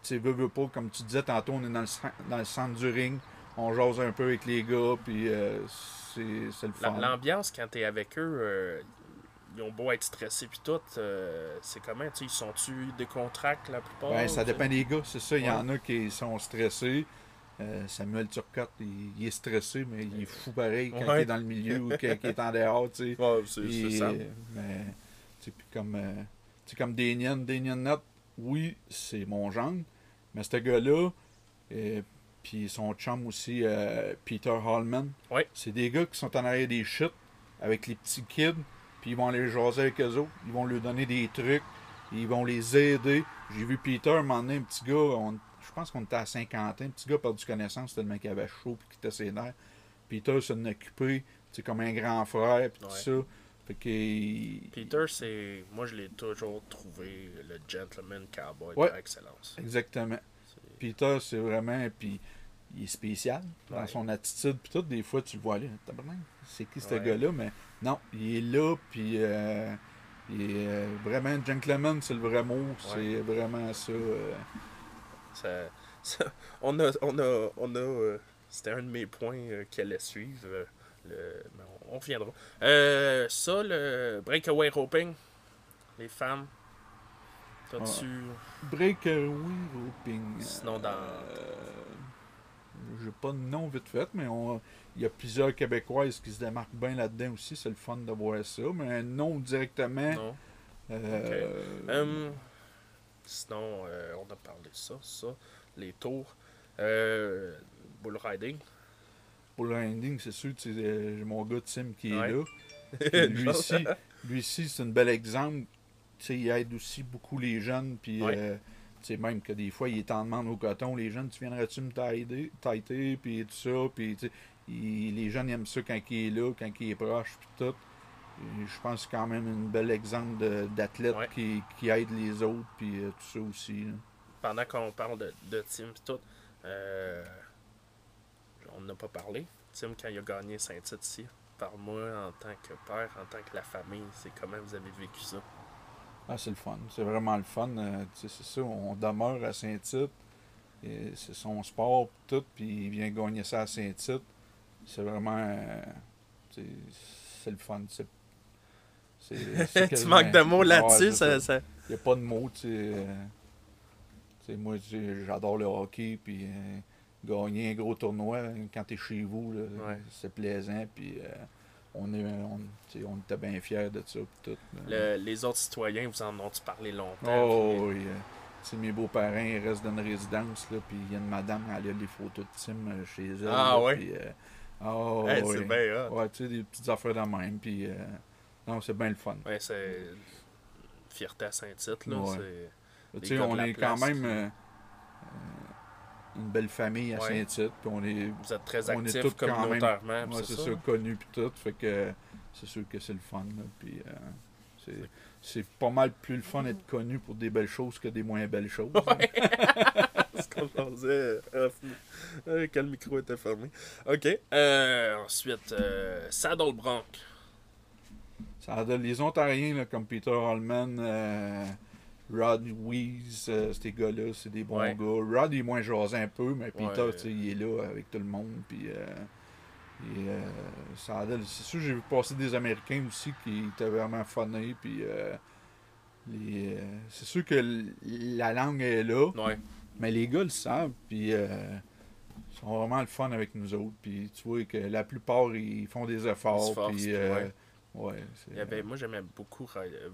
sais, veux, veux pas, comme tu disais tantôt, on est dans le, dans le centre du ring. On jase un peu avec les gars, puis euh, c'est le fun. L'ambiance, quand t'es avec eux, euh, ils ont beau être stressés puis tout, euh, c'est comment, tu sais, ils sont-tu décontractés la plupart? Ben, ça dépend des gars, c'est ça. Il y en a qui sont stressés. Euh, Samuel Turcotte, il, il est stressé, mais il est fou pareil quand Ouais. il est dans le milieu ou quand il est en dehors, tu sais. Ouais, c'est ça. euh, mais, tu sais, puis comme, euh, tu comme Damien, Damien Nutt, oui, c'est mon genre, mais ce gars-là, puis son chum aussi, euh, Peter Hallman, Ouais. c'est des gars qui sont en arrière des shit avec les petits kids, puis ils vont aller jaser avec eux autres, ils vont leur donner des trucs, ils vont les aider. J'ai vu Peter, donné, un petit gars, on- je pense qu'on était à 50 ans, un petit gars perdu connaissance tellement qu'il avait chaud puis qu'il était ses nerfs. Peter s'en occupé, c'est comme un grand frère, puis tout ça. Fait que, Peter, c'est. Moi, je l'ai toujours trouvé le gentleman cowboy Ouais. par excellence. Exactement. Peter, c'est vraiment. Puis il est spécial dans Ouais. son attitude. Puis tout, des fois, tu le vois aller. C'est qui ce Ouais. gars-là? Mais non, il est là. Puis euh, il est euh, vraiment gentleman, c'est le vrai mot. C'est vraiment ça. euh, Ça, ça- on a, on a, on a, euh, c'était un de mes points qui allait suivre. le, mais on, on reviendra. Euh, ça, le breakaway roping, les femmes. T'as-tu? Breakaway Roping. Sinon, dans- Euh, J'ai pas de nom vite fait, mais on- il y a plusieurs Québécoises qui se démarquent bien là-dedans aussi. C'est le fun de voir ça. Mais un nom directement. Non. euh, Hum, sinon, euh, on a parlé de ça, ça, les tours. Euh, bull riding. Pour le ending, c'est sûr, euh, mon gars Tim qui est là. Puis lui c'est un bel exemple. Il aide aussi beaucoup les jeunes. Puis, euh, tu sais, même que des fois, il est en demande au coton. Les jeunes, tu viendrais-tu me t'aider, t'aider, puis tout ça. Puis, les jeunes aiment ça quand il est là, quand il est proche, puis tout. Et je pense que c'est quand même un bel exemple d'athlète Ouais. qui, qui aide les autres, puis euh, tout ça aussi. là. Pendant qu'on parle de, de Tim tout, euh, on n'a pas parlé. Tim, quand il a gagné Saint-Tite ici, par moi en tant que père, en tant que la famille, c'est comment vous avez vécu ça? Ah, c'est le fun. C'est vraiment le fun. euh, c'est ça. On demeure à Saint-Tite. C'est son sport, tout. Puis il vient gagner ça à Saint-Tite. C'est vraiment. euh, c'est le fun. C'est tu manques de mots là-dessus, ça, ça- Il n'y a pas de mots, euh, moi, j'adore le hockey, puis euh, gagner un gros tournoi hein, quand tu es chez vous, Ouais. c'est plaisant, puis on, est, on, tu sais, on était bien fiers de ça, tout. le- les autres citoyens, vous en ont-tu parlé longtemps? Oh, puis- oui. euh, tu sais, mes beaux-parents, ils restent dans une résidence, là, puis il y a une madame, elle a des photos de Tim euh, chez elle. Ah, là, ouais? euh, oh, Hey, oui. c'est bien. Ouais, tu sais, des petites affaires de même, puis... euh, non, c'est bien le fun. Ouais, c'est fierté à Saint-Tite, là. Ouais. c'est- Tu sais, on est quand même qui- euh, euh, une belle famille à Ouais. Saint-Tite, puis on est, Vous êtes très On est actifs tous quand même- communautairement, ouais, c'est c'est ça. ça, connu, puis tout, fait que c'est sûr que c'est le fun, là, puis... euh, c'est- c'est pas mal plus le fun d'être connu pour des belles choses que des moins belles choses. ce qu'on faisait euh, quand le micro était fermé. OK. Euh, ensuite, euh, Saddle Bronc. Donne les Ontariens là, comme Peter Holman, Rod Weiss, euh, ces gars-là, c'est des bons Ouais. gars. Rod il est moins jasé un peu, mais Peter, Ouais. tu sais, il est là avec tout le monde. Puis, euh, euh, c'est sûr, j'ai vu passer des Américains aussi qui étaient vraiment funnés. Puis, euh, c'est sûr que la langue est là, Ouais. mais les gars le savent. Puis, euh, ils sont vraiment le fun avec nous autres. Puis, tu vois que la plupart, ils font des efforts. Ils puis, ouais. ouais, Il y avait- moi, j'aimais beaucoup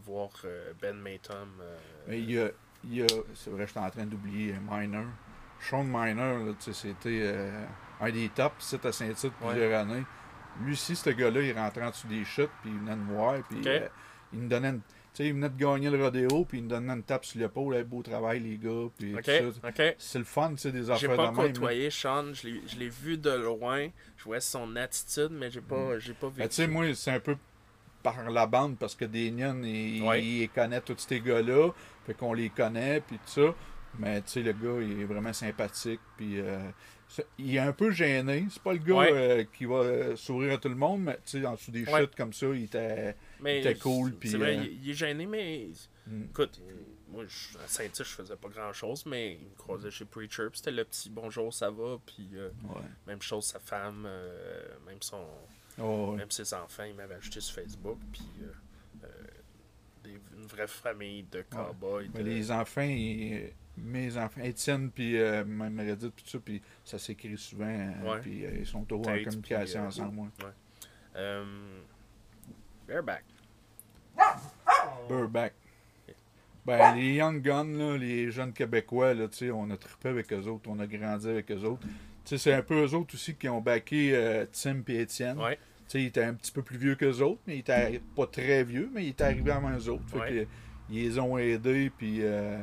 voir euh, Ben Matum. euh, Mais il y a, il y a c'est vrai, j'étais en train d'oublier Miner. Sean Miner, là, tu sais, c'était euh, un des tops, c'est à Saint-Tite plusieurs années. Lui aussi, ce gars-là, il rentrait en dessous des chutes, puis il venait me voir, puis Ok. euh, il me donnait une, tu sais, il venait de gagner le rodéo, puis il me donnait une tape sur l'épaule, Hey, beau travail, les gars, puis OK, tout ça. OK. C'est le fun, tu sais, des J'ai affaires pas de même. là. côtoyé Sean, je l'ai- vu de loin, je voyais son attitude, mais j'ai pas, j'ai pas Ben, vécu. tu sais, moi, c'est un peu par la bande parce que Daniel, il, Ouais. il connaît tous ces gars-là. Fait qu'on les connaît, puis tout ça. Mais tu sais, le gars, il est vraiment sympathique. Puis euh, il est un peu gêné. C'est pas le gars Ouais. euh, qui va euh, sourire à tout le monde, mais tu sais, en dessous des Ouais. chutes comme ça, il était. mais était cool, c'est puis, vrai, euh, il, est gêné, mais Mm. écoute, moi, je- à Saint-Tite, je faisais pas grand-chose, mais il me croisait chez Preacher, puis c'était le petit bonjour, ça va, puis Ouais. même chose, sa femme, même son, Oh, ouais. même ses enfants, il m'avait ajouté sur Facebook, puis euh, euh, des- une vraie famille de cowboys. De- les enfants, ils- mes enfants, Étienne, puis euh, même Meredith, puis tout ça, puis ça s'écrit souvent. Ouais. Puis ils sont toujours en communication ensemble. ouais. Bareback. Burback. Ben, les Young Guns, là, les jeunes Québécois, là, on a trippé avec eux autres, on a grandi avec eux autres. C'est un peu eux autres aussi qui ont backé euh, Tim et Étienne. Ouais. Tu sais, ils étaient un petit peu plus vieux qu'eux autres, mais ils étaient pas très vieux, mais ils étaient arrivés avant eux autres. Fait Ouais. que, ils les ont aidés, puis euh,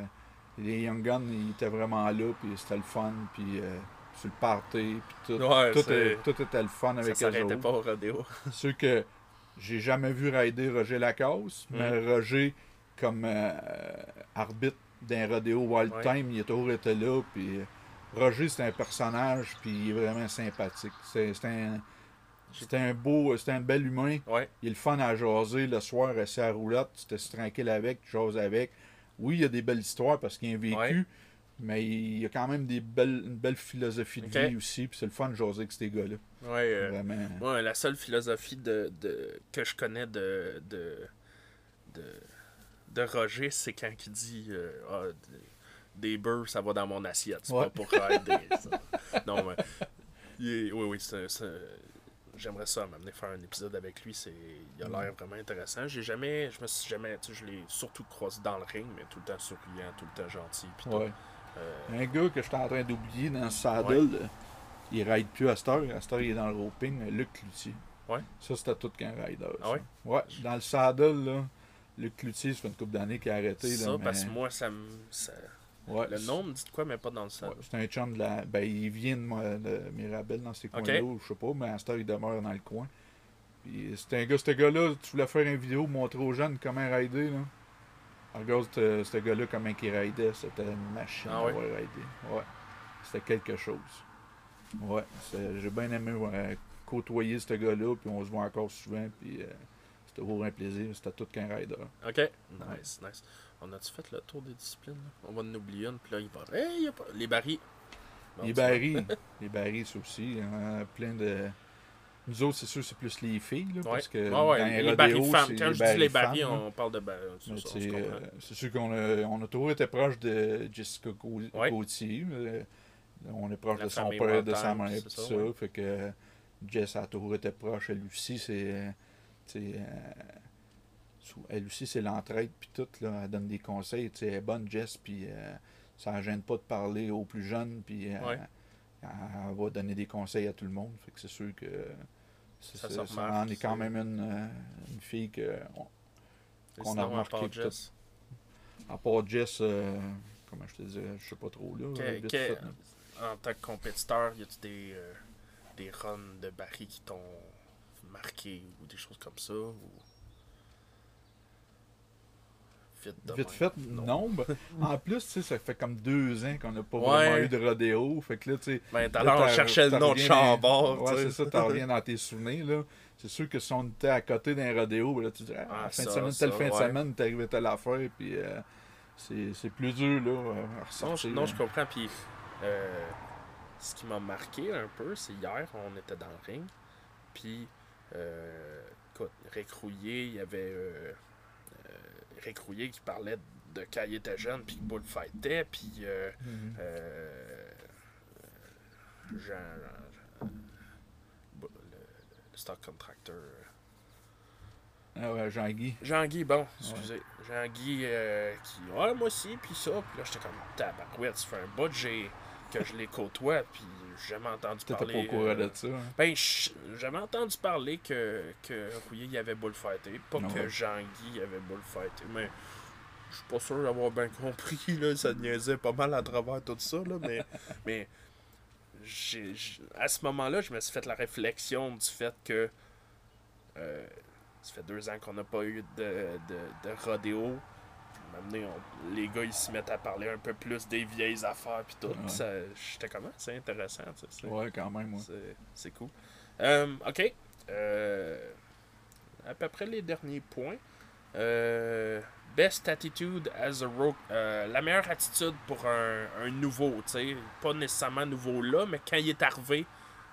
les Young Guns, ils étaient vraiment là, puis c'était le fun, puis euh, sur le party, puis tout. Ouais, tout, est- tout était le fun Ça avec eux s'arrêtait autres. pas au rodéo. Ceux que j'ai jamais vu rider Roger Lacasse, Mm. mais Roger, comme euh, arbitre d'un rodéo Wild. Time, il a toujours été là. Puis, Roger, c'est un personnage, puis il est vraiment sympathique. C'est un. C'est un beau, c'est un bel humain. Ouais. Il est le fun à jaser le soir, assis à la roulotte, tu te tranquille avec, tu jases avec. Oui, il y a des belles histoires parce qu'il y a vécu, Ouais. mais il y a quand même des belles, une belle philosophie de vie aussi, puis c'est le fun de jaser avec ces gars-là. Ouais, euh, Vraiment. moi, la seule philosophie de, de- que je connais de, de, de, de Roger, c'est quand il dit euh, Ah, des- bœufs, ça va dans mon assiette. C'est Ouais. pas pour aider. ça. Non, mais. oui, oui, c'est. c'est- J'aimerais ça m'amener faire un épisode avec lui. C'est, il a l'air vraiment intéressant. J'ai jamais, je me suis jamais, tu sais, je l'ai surtout croisé dans le ring, mais tout le temps souriant, tout le temps gentil. Ouais. Euh, Un gars que j'étais en train d'oublier dans le saddle, là, il ride plus à cette heure. À cette heure, il est dans le roping. Luc Cloutier. Ouais. Ça, c'était tout qu'un rider. Ah ouais? Ouais, dans le saddle, là, Luc Cloutier, ça fait une couple d'années qu'il a arrêté. Là, ça, mais- parce que moi, ça me. ça- ouais, Le nom me dit de quoi, mais pas dans le salle. Ouais, c'est un chum de la. Ben, il vient de, moi- de Mirabel dans ces coins-là, je sais pas, mais à cette heure, il demeure dans le coin. Puis c'est un gars, ce gars-là, tu voulais faire une vidéo, montrer aux jeunes comment rider, là. Regarde ce gars-là, comment il ridait, c'était une machine Ah à ouais? C'était quelque chose. Ouais, c'est- j'ai bien aimé côtoyer ce gars-là, puis on se voit encore souvent, puis euh, c'était toujours un plaisir, c'était tout qu'un rider. Ok. Nice, nice. On a-tu fait le tour des disciplines? là? On va en oublier une, puis là, il va. Hey, y a pas... Les barils. Bon, les barils, les barils, c'est aussi, hein, plein de... Nous autres, c'est sûr, c'est plus les filles, là, Ouais. parce que Ouais, dans ouais, les barils femmes. Quand je dis les barils, on parle de barils. C'est euh, c'est sûr qu'on a, on a toujours été proche de Jessica Ouais. Gauthier. euh, on est proche La de son père, de sa mère, tout ça. Fait que Jess a toujours été proche. Elle aussi, c'est. euh, elle aussi, c'est l'entraide, puis tout. Là, elle donne des conseils. tu sais, Elle est bonne, Jess, puis euh, ça ne gêne pas de parler aux plus jeunes, puis euh, Ouais. elle va donner des conseils à tout le monde. Fait que c'est sûr que. c'est- Ça ça en est quand même une, euh, une fille que. qu'on a à remarqué t'as- Jess, à part Jess, euh, comment je te dirais, je sais pas trop là. que- vite que- fait, là. en tant que compétiteur, y a-tu des, euh, des runs de barils qui t'ont marqué ou des choses comme ça? Ou... Vite, de Vite même. fait, non. ben, en plus, tu sais, ça fait comme deux ans qu'on n'a pas Ouais. vraiment eu de rodéo. Fait que là, tu sais. Ben, tout à on t'as- cherchait le nom de Chambord. dans- Ouais, tu c'est ça, t'en reviens dans tes souvenirs, là. C'est sûr que si on était à côté d'un rodéo, ben là, tu dis, ah, Ah, fin de ça, semaine, ça, telle fin de ouais. semaine, t'es arrivé telle affaire, puis euh, c'est c'est plus dur, là, à Non, je, ressortir. non, là. je comprends. Puis, euh, ce qui m'a marqué un peu, c'est hier, on était dans le ring. Puis, euh, écoute, Rick Rouillé, il y avait euh, Rick qui parlait de quand il était jeune, puis que bullfightait. Puis, euh, Mhm. euh, Jean. Jean- le, le stock contractor. Ah ouais, Jean-Guy. Jean-Guy, bon, excusez. Jean-Guy euh, qui. Ouais, moi aussi, puis ça. Puis là, j'étais comme tabarouette, ça fait un bout que je les côtoie, puis jamais entendu parler. pas au courant euh, de ça. hein? Ben, j'avais entendu parler que, que Rouillé y avait bullfighté. Pas Non, que ouais. Jean-Guy avait bullfighté, mais je suis pas sûr d'avoir bien compris. Là, ça niaisait pas mal à travers tout ça. Là, mais mais à ce moment-là, je me suis fait la réflexion du fait que euh, ça fait deux ans qu'on n'a pas eu de, de, de rodéo. Les gars, ils se mettent à parler un peu plus des vieilles affaires puis tout. Ouais. Ça, j'étais comment? C'est intéressant, tu sais, c'est- Ouais, quand même, ouais. c'est- cool. Euh, ok. Euh, à peu près les derniers points. Euh, best attitude as a rogue. Euh, la meilleure attitude pour un, un nouveau, tu sais. Pas nécessairement nouveau là, mais quand il est arrivé,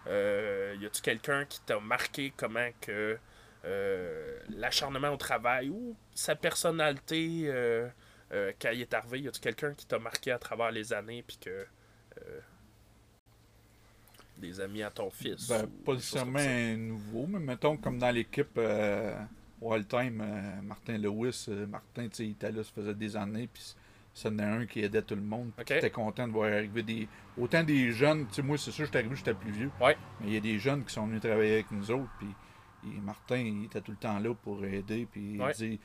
euh, y a-tu quelqu'un qui t'a marqué comment que euh, l'acharnement au travail ou sa personnalité euh, euh, quand il est arrivé, y a-tu quelqu'un qui t'a marqué à travers les années puis que euh, des amis à ton fils Ben, pas nécessairement nouveau, mais mettons comme dans l'équipe euh, Wild Time, euh, Martin Lewis, Martin, tu sais, il était là, ça faisait des années, puis ça en a un qui aidait tout le monde. puis Ok. qui était content de voir arriver des. Autant des jeunes, tu sais, moi, c'est sûr, j'étais arrivé, j'étais plus vieux. Ouais. Mais il y a des jeunes qui sont venus travailler avec nous autres, puis et Martin, il était tout le temps là pour aider, puis Ouais. il dit.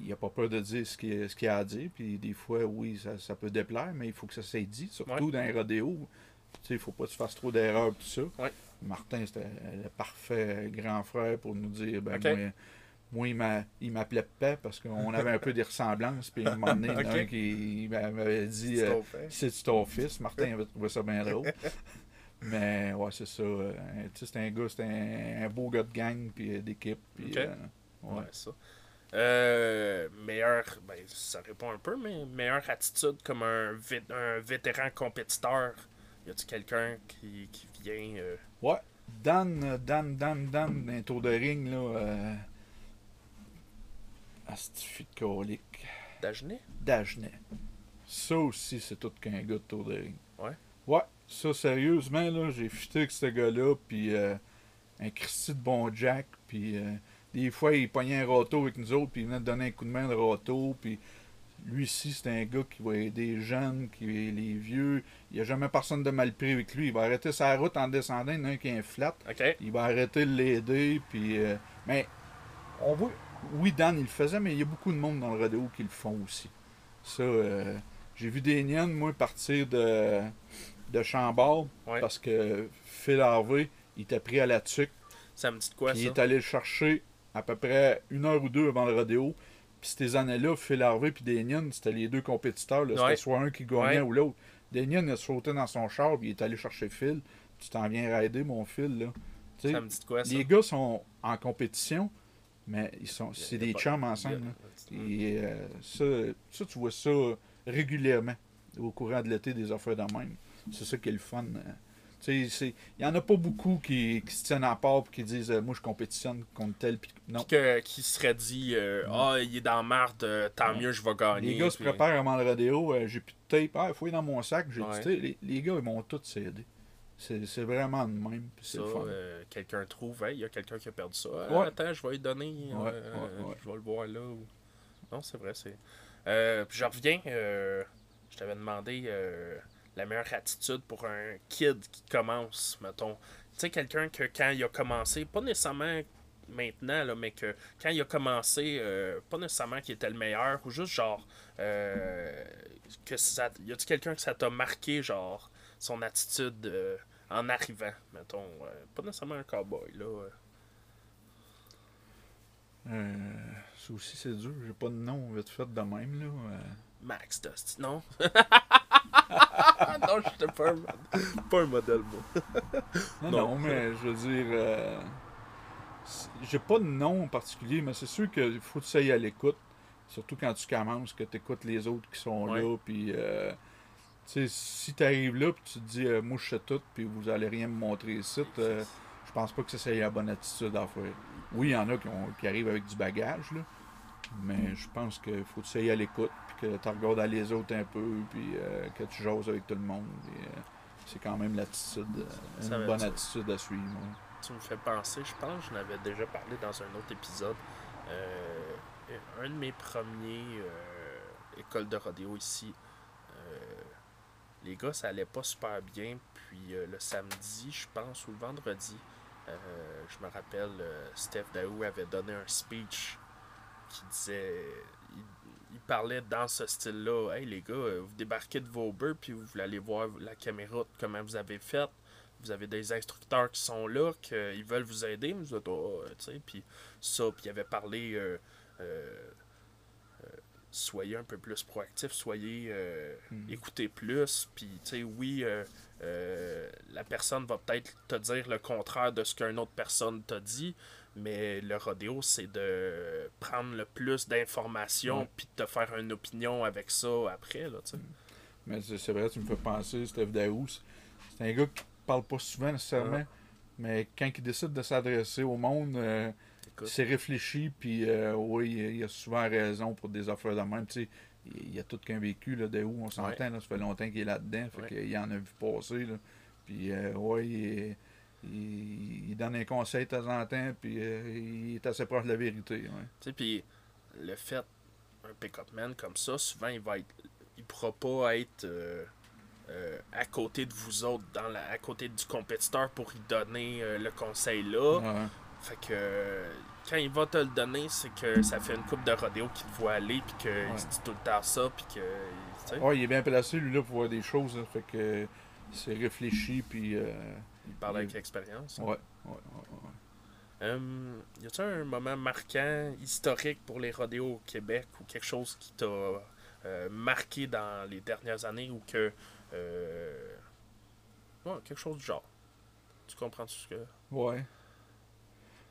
il- n'a pas peur de dire ce qu'il qu'il a à dire, puis des fois, oui, ça, ça peut déplaire, mais il faut que ça s'ait dit, surtout Ouais. dans un rodéo. Tu sais, il faut pas que tu fasses trop d'erreurs, tout ça. Ouais. Martin, c'était le parfait grand frère pour nous dire ben, moi, moi, il m'a- il m'appelait Pep parce qu'on avait un peu des ressemblances. Puis à un moment donné, il y en a Ok. un qui m'avait dit C'est euh, ton fils? Martin avait trouvé ça bien drôle. Mais ouais, c'est ça. euh, tu sais, c'est un gars, c'est un, un beau gars de gang puis euh, d'équipe. Puis, Ok. euh, ouais. Ouais, ça. Euh, meilleur, ben, ça répond un peu, mais meilleure attitude comme un, vé- un vétéran compétiteur. Y a-tu quelqu'un qui, qui vient. euh, Ouais. Dan, Dan, Dan, Dan, d'un tour de ring, là. Euh... Astifi de colique. d'Agenais Dagenet. Ça aussi, c'est tout qu'un gars de tour de ring. Ouais. Ouais, ça, sérieusement, là, j'ai fité avec ce gars-là, puis euh, un Christy de bon Jack, puis euh, des fois, il pognait un râteau avec nous autres, puis il venait de donner un coup de main de râteau, puis lui ici, c'est un gars qui va aider les jeunes, qui les vieux. Il n'y a jamais personne de mal pris avec lui. Il va arrêter sa route en descendant, il y en a un qui est un flat. Il va arrêter de l'aider, puis... euh, mais on voit... Oui, Dan, il le faisait, mais il y a beaucoup de monde dans le rodéo qui le font aussi. Ça, euh, j'ai vu des niennes, moi, partir de, de Chambord, Ouais. parce que Phil Harvey, il était pris à la tuque, Ça me dit de quoi puis il ça? est allé le chercher à peu près une heure ou deux avant le rodéo. Puis ces années-là, Phil Harvey et Daniel, c'était les deux compétiteurs. là. C'était Ouais. soit un qui gagnait Ouais. ou l'autre. Daniel a sauté dans son char, puis il est allé chercher Phil. Tu t'en viens raider, mon Phil, là. Tu sais, Ça me dit de quoi ça? les gars sont en compétition, mais ils sont c'est des pas- chums ensemble. a- Et euh, ça, ça, tu vois ça régulièrement au courant de l'été, des affaires de même. C'est ça qui est le fun. euh. Tu sais, c'est- il n'y en a pas beaucoup qui, qui se tiennent à part et qui disent euh, Moi, je compétitionne contre tel. Puis... Non. Que- qui serait dit euh, Ah, il est dans marde, euh, tant Ouais. mieux, je vais gagner. Les gars se préparent avant le rodéo. j'ai plus de tape. Ah, il faut aller dans mon sac. J'ai Ouais. Les, les gars, ils m'ont tous s'aider. C'est c'est vraiment de même. C'est quelqu'un trouve, Hey, il y a quelqu'un qui a perdu ça. Ah, Ouais. Attends, je vais lui donner. Je vais le voir là. ou- Non, c'est vrai. c'est Puis je reviens. je t'avais demandé la meilleure attitude pour un kid qui commence, mettons. Tu sais, quelqu'un que quand il a commencé, pas nécessairement maintenant, là, mais que quand il a commencé, euh, pas nécessairement qu'il était le meilleur, ou juste genre, euh, que ça, y a-tu quelqu'un que ça t'a marqué, genre, son attitude euh, en arrivant, mettons, euh, pas nécessairement un cowboy, là. ça aussi, c'est dur. J'ai pas de nom vite fait de même. Là. Max Dusty, non? non, j'étais pas un, mod- pas un modèle, moi. Non, Non. non, mais je veux dire, euh, j'ai pas de nom en particulier, mais c'est sûr qu'il faut que tu ailles à l'écoute. Surtout quand tu commences, que tu écoutes les autres qui sont là. Puis, euh, tu sais, si tu arrives là, puis tu te dis, euh, moi je sais tout, puis vous allez rien me montrer ici, euh, je pense pas que ça c'est la bonne attitude à faire. Oui, il y en a qui, ont- qui arrivent avec du bagage, là, mais je pense qu'il faut que tu ailles à l'écoute, que tu regardes à les autres un peu, puis euh, que tu jases avec tout le monde. euh, c'est quand même l'attitude, euh, Ça une bonne attitude à suivre. ouais. Tu me fais penser, je pense je n'avais déjà parlé dans un autre épisode. Un de mes premiers écoles de rodéo ici, les gars, ça allait pas super bien. Puis le samedi, je pense, ou le vendredi, euh, je me rappelle, euh, Steph Daou avait donné un speech qui disait. Il, parlait dans ce style-là Hey les gars, euh, vous débarquez de vos bœufs, puis vous voulez aller voir la caméra, comment vous avez fait vous avez des instructeurs qui sont là, qu'ils veulent vous aider, mais vous êtes, oh, euh, tu sais, puis ça, puis il avait parlé, euh, euh, euh, soyez un peu plus proactif, soyez, Mhm. écoutez plus, puis tu sais, oui, la personne va peut-être te dire le contraire de ce qu'une autre personne t'a dit, mais le rodéo, c'est de prendre le plus d'informations, puis de te faire une opinion avec ça après, là, tu sais. Mais c'est vrai, tu me fais penser, Steph Daous. C'est un gars qui parle pas souvent nécessairement, mais quand il décide de s'adresser au monde, euh, c'est réfléchi, puis euh, oui, il a souvent raison pour des affaires de même. Tu sais, il y a tout qu'un vécu, là, Daou, on s'entend, ça fait longtemps qu'il est là-dedans, fait Ouais. qu'il en a vu passer. Là. Puis, euh, ouais, il, est- il- il donne un conseil de temps en temps, puis euh, il est assez proche de la vérité. ouais. Tu sais, puis le fait, un pick-up man comme ça, souvent, il va être. Il pourra pas être euh, euh, à côté de vous autres, dans la, à côté du compétiteur pour lui donner le conseil là. Ouais. Fait que quand il va te le donner, c'est que ça fait une coupe de rodéo qu'il te voit aller, puis qu'il Ouais. se dit tout le temps ça, puis que. Tu sais, Ouais, il est bien placé, lui, là, pour voir des choses. là, fait que c'est réfléchi, puis. Il parle avec expérience. Ouais, ouais, ouais, ouais. Euh, y a-t-il un moment marquant, historique pour les rodéos au Québec ou quelque chose qui t'a euh, marqué dans les dernières années ou que. euh, ouais, quelque chose du genre? Tu comprends ce que. Ouais.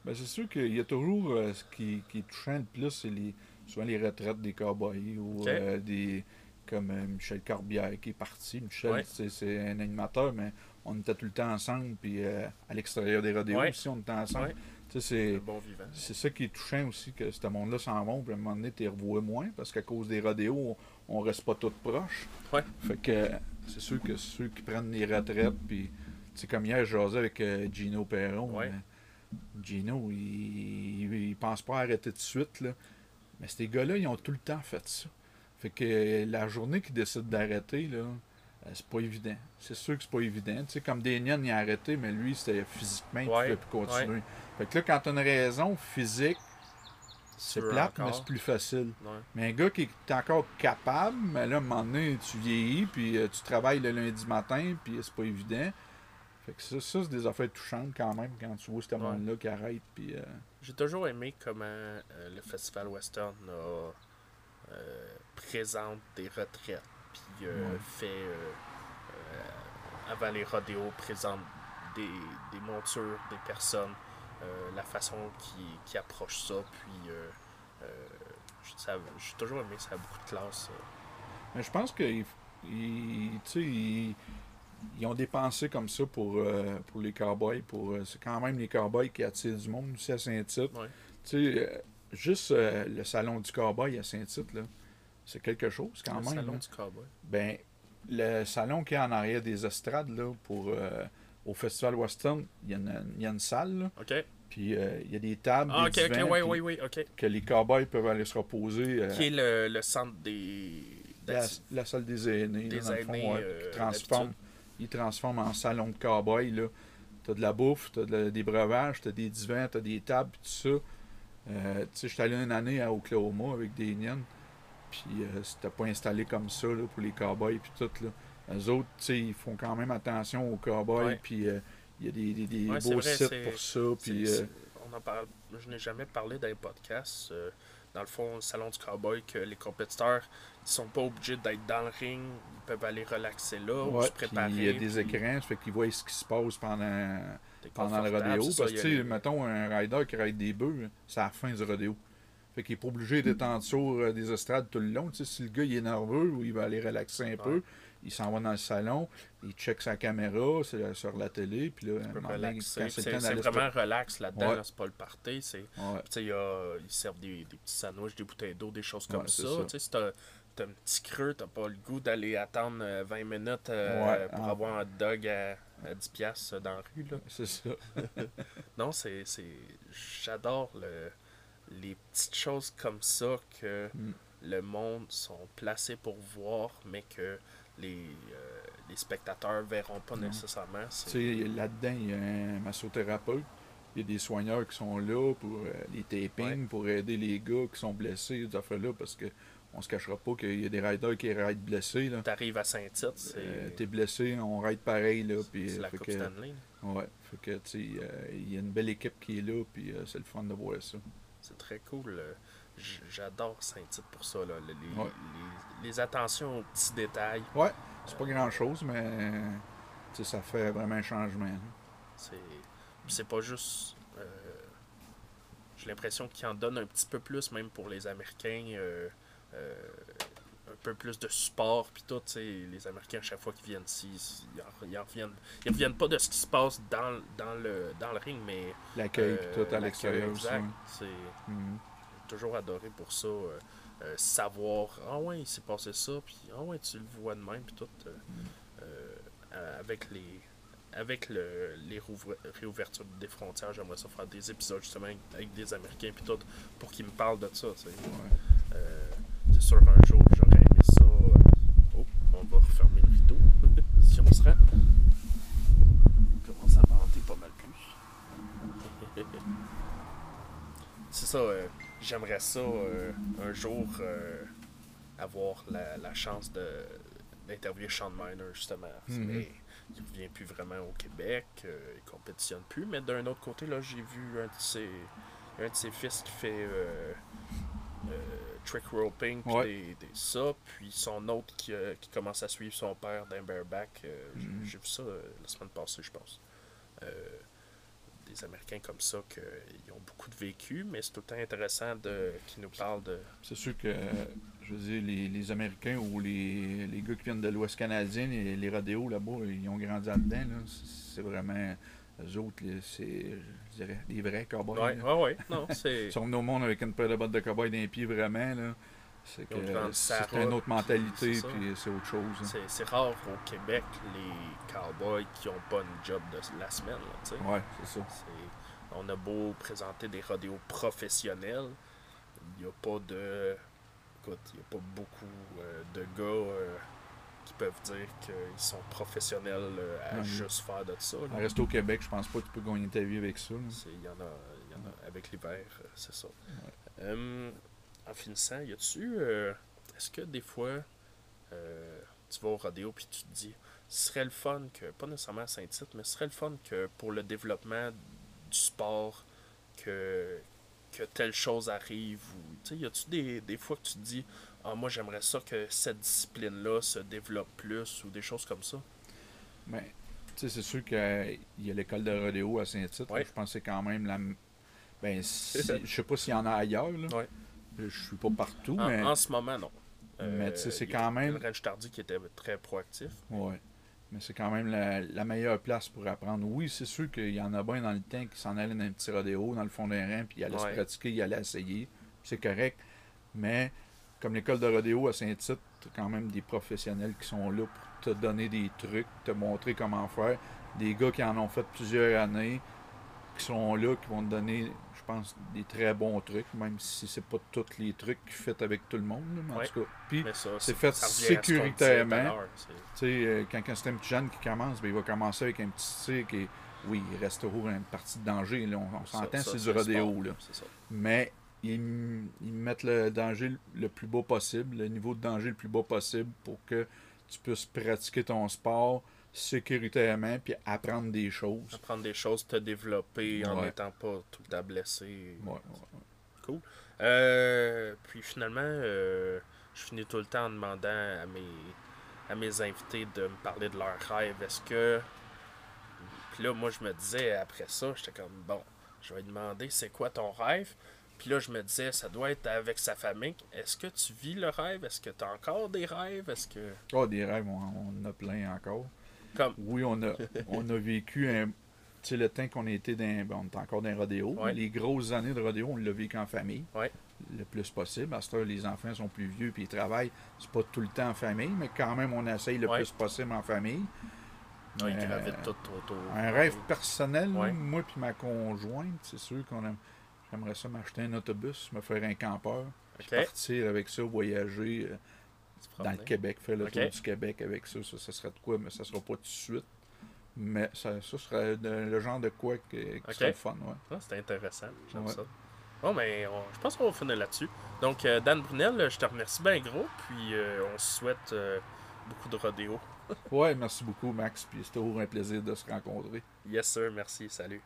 Ben, c'est sûr qu'il y a toujours euh, ce qui, qui le plus, c'est les, souvent les retraites des cowboys ou des comme Michel Corbière qui est parti. Michel, Ouais. c'est un animateur, mais on était tout le temps ensemble, puis euh, à l'extérieur des rodéos Ouais. aussi, on était ensemble. Ouais. Tu sais, c'est, Le bon vivant. c'est ça qui est touchant aussi, que ce monde-là s'en va, puis à un moment donné, tu les revois moins, parce qu'à cause des rodéos, on, on reste pas tous proches. Ouais. Fait que c'est sûr que ceux qui prennent les retraites, puis, sais, comme hier, je jasais avec euh, Gino Perron. Ouais. Gino, il, il, il pense pas arrêter de suite, là. Mais ces gars-là, ils ont tout le temps fait ça. Fait que la journée qu'ils décident d'arrêter, là, c'est pas évident. C'est sûr que c'est pas évident. Tu sais, comme Daniel, il a arrêté, mais lui, c'était physiquement, il Ouais, pouvait plus continuer. Fait que là, quand t'as une raison physique, c'est Tu plate, mais encore. c'est plus facile. Ouais. Mais un gars qui est encore capable, mais là, à un moment donné, tu vieillis, puis euh, tu travailles le lundi matin, puis c'est pas évident. Fait que ça, ça c'est des affaires touchantes quand même, quand tu vois ce monde-là qui arrête, puis... euh, J'ai toujours aimé comment euh, le Festival Western euh, présente des retraites. Euh, Ouais. fait, euh, euh, avant les rodéos, présente des, des montures, des personnes, euh, la façon qui, qui approche ça. Puis euh, euh, ça- j'ai toujours aimé ça, a beaucoup de classe. Mais je pense qu'ils ils, ils, ils ont dépensé comme ça pour, pour les cowboys. Pour, c'est quand même les cowboys qui attirent du monde aussi à Saint-Tite. Ouais. Juste le salon du cowboy à Saint-Tite, là, c'est quelque chose quand le même. salon là. du cowboy. Ben, le salon qui est en arrière des estrades, là, pour, euh, au Festival Western, il y, a une- il y a une salle, là, Ok. puis euh, il y a des tables, Ah, des ok, ok, oui, oui, oui, ok. que les cowboys peuvent aller se reposer. euh, Qui est le, le centre des. la, salle des aînés, Des là, dans le fond, aînés, ouais, euh, qui transforme, ils transforment en salon de cowboy. Là. T'as de la bouffe, t'as de- des breuvages, t'as des divans, t'as des tables, tout ça. Tu sais, j'étais allé une année à Oklahoma avec des Indians, puis euh, c'était pas installé comme ça là, pour les cowboys, puis tout. Là. Eux autres, tu sais, ils font quand même attention aux cowboys, puis euh, il y a des, des, des Ouais, c'est beaux vrai, sites pour ça, puis... Euh, on en parle, je n'ai jamais parlé dans les podcasts. euh, dans le fond, le salon du cowboy, que les compétiteurs ils sont pas obligés d'être dans le ring, ils peuvent aller relaxer là ou ouais, se préparer. il y a des puis écrans, ça fait qu'ils voient ce qui se passe pendant... pendant le rodéo. Parce que, mettons, un rider qui ride des bœufs, c'est à la fin du rodéo. Fait qu'il est pas obligé d'être en dessous euh, des estrades tout le long. Tu sais, si le gars il est nerveux ou il va aller relaxer un peu, il s'en va dans le salon, il check sa caméra sur la télé, puis là, C'est vraiment relax là-dedans, Ouais. là, c'est pas le party. c'est- Ouais. Y a- ils servent des, des petits sandwichs, des bouteilles d'eau, des choses comme ça. si t'as un petit creux, t'as pas le goût d'aller attendre euh, 20 minutes euh, pour ah. avoir un hot dog à, à 10$ piastres dans la rue. Là. C'est ça. Non, c'est. c'est- J'adore le, les petites choses comme ça que Mm. le monde sont placés pour voir, mais que les, euh, les spectateurs verront pas Non. nécessairement. Tu sais, là-dedans, il y a un massothérapeute. Il y a des soigneurs qui sont là pour euh, les tapings, pour aider les gars qui sont blessés, ces affaires-là, parce que on se cachera pas qu'il y a des riders qui rident blessés. Là. T'arrives à Saint-Tite, c'est Euh, T'es blessé, on ride pareil. Là, puis, c'est euh, la Coupe que- Stanley. Ouais, fait que, tu sais, euh, il y a une belle équipe qui est là, puis c'est le fun de voir ça. C'est très cool. euh, J'adore Saint-Tite pour ça. Là, le- les, Ouais. les- les attentions aux petits détails. Ouais, c'est pas grand chose, mais ça fait vraiment un changement. là. C'est c'est pas juste. euh, J'ai l'impression qu'ils en donnent un petit peu plus, même pour les Américains. euh, euh, peu plus de support, puis tout. tu sais, Les Américains, à chaque fois qu'ils viennent ici, ils en, ils en reviennent, ils reviennent pas de ce qui se passe dans, dans, le, dans le ring, mais. L'accueil, euh, puis tout à l'accueil, l'extérieur aussi. C'est Mhm. j'ai toujours adoré pour ça. euh, euh, savoir, ah ouais, il s'est passé ça, puis ah ouais, tu le vois de même, puis tout. euh, Mm. euh, avec les avec le, les réouvertures des frontières, j'aimerais ça faire des épisodes justement avec, des Américains puis tout pour qu'ils me parlent de ça. tu sais. Ouais. Euh, c'est sûr un jour j'aurais aimé ça. euh, oh, on va refermer le rideau si on se rend. On commence à pas mal plus. c'est ça, euh, j'aimerais ça euh, un jour euh, avoir la, la chance de d'interviewer Sean Miner, justement. Mhm. Mais il ne vient plus vraiment au Québec, il compétitionne plus. Mais d'un autre côté, là, j'ai vu un de ses, un de ses fils qui fait trick roping, puis Ouais. des, des- ça, puis son autre qui, euh, qui commence à suivre son père d'un bareback. euh, j'ai- Mhm. J'ai vu ça euh, la semaine passée, je pense. Des Américains comme ça qui ont beaucoup de vécu, mais c'est tout le temps intéressant de qui nous parlent de. C'est sûr que, je veux dire, les, les Américains ou les, les gars qui viennent de l'Ouest canadien, les, les rodéos là-bas, ils ont grandi là-dedans. Là. C'est- vraiment. Eux autres, c'est, dirais, des vrais cowboys. Ouais, là. ouais. Non, c'est. Ils sont venus au monde avec une paire de bottes de cowboy dans les pieds, vraiment. Là. C'est que c'est une autre mentalité, puis c'est autre chose. hein. C'est, rare au Québec, les cowboys qui ont pas une job de la semaine. Tu sais. Ouais, c'est ça. On a beau présenter des rodéos professionnels, il n'y a pas de. Écoute, il n'y a pas beaucoup euh, de gars euh, qui peuvent dire qu'ils sont professionnels euh, à juste faire de ça. là. En rester au Québec, je pense pas que tu peux gagner ta vie avec ça. Il y en a, y en a avec l'hiver, euh, c'est ça. Euh, en finissant, y a-tu. euh, Est-ce que des fois, euh, tu vas au rodéo puis tu te dis, ce serait le fun que, pas nécessairement à Saint-Tite, mais ce serait le fun que pour le développement du sport, que, que telle chose arrive ou. Tu sais, y a-tu des, des fois que tu te dis, ah, moi j'aimerais ça que cette discipline-là se développe plus ou des choses comme ça? Ben, tu sais, c'est sûr qu'il y a l'école de rodéo à Saint-Tite. Ouais. Je pense que c'est quand même la. Ben, si- je sais pas s'il y en a ailleurs. Là. Ouais. Je suis pas partout, En, mais. en ce moment, non. Mais tu sais, c'est y a- quand même- Le Tardy qui était très proactif. Ouais. Mais c'est quand même la, la meilleure place pour apprendre. Oui, c'est sûr qu'il y en a bien dans le temps qui s'en allaient dans un petit rodéo, dans le fond d'un rang, puis ils allaient Ouais. se pratiquer, ils allaient essayer. C'est correct. Mais comme l'école de rodéo à Saint-Tite, quand même des professionnels qui sont là pour te donner des trucs, te montrer comment faire. Des gars qui en ont fait plusieurs années, qui sont là, qui vont te donner, je pense, des très bons trucs, même si c'est pas tous les trucs qui fait avec tout le monde. là, mais en tout cas. Puis, c'est fait sécuritairement. tu sais, euh, quand, quand c'est un petit jeune qui commence, ben, il va commencer avec un petit qui est- Oui, il reste toujours une partie de danger. Là. On, s'entend, c'est du rodéo. sport, Là. Mais ils, ils mettent le danger le- plus bas possible, le niveau de danger le plus bas possible pour que tu puisses pratiquer ton sport sécuritairement puis apprendre des choses. Apprendre des choses, te développer en Ouais. n'étant pas tout le temps blessé. Ouais, ouais, ouais. Euh, puis finalement, euh, je finis tout le temps en demandant à mes, à mes invités de me parler de leurs rêves. Est-ce que. Puis là, moi, je me disais après ça, j'étais comme, bon, je vais demander c'est quoi ton rêve? Puis là, je me disais, ça doit être avec sa famille. Est-ce que tu vis le rêve? Est-ce que tu as encore des rêves? Est-ce que. Ah, des rêves, on, on en a plein encore. Comme. Oui, on a, on a vécu un. Tu sais, le temps qu'on était dans. ben, on était encore dans un rodéo. Ouais. Les grosses années de rodéo, on l'a vécu en famille. Ouais. Le plus possible. À heure, les enfants sont plus vieux puis ils travaillent. C'est pas tout le temps en famille, mais quand même, on essaye le Ouais. plus possible en famille. Ils Euh, gravitent tout autour. Un rêve personnel, moi puis ma conjointe, c'est sûr qu'on aime. J'aimerais ça m'acheter un autobus, me faire un campeur, puis partir avec ça, voyager euh, dans le. Québec, faire le tour du Québec avec ça, ça, ça serait de quoi, mais ça sera pas tout de suite. Mais ça, ça serait de- le genre de quoi que- qui Ok. serait le fun, ouais. Ah, c'est intéressant. J'aime Ouais. ça. Bon, mais on- je pense qu'on va finir là-dessus. Donc, euh, Dan Brunel, je te remercie bien gros. Puis, euh, on se souhaite euh, beaucoup de rodéo. Ouais, merci beaucoup, Max, puis c'était toujours un plaisir de se rencontrer. Yes, sir. Merci. Salut.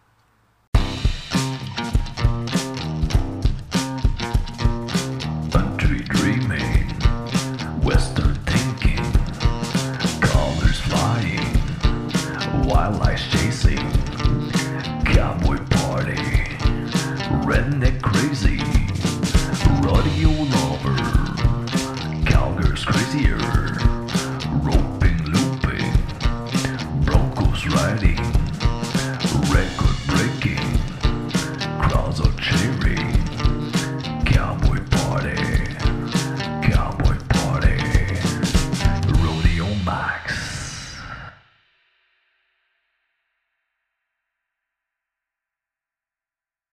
Firelights chasing Cowboy party. Redneck crazy. Rodeo lover. Cowgirls crazier. Roping looping. Broncos riding. Record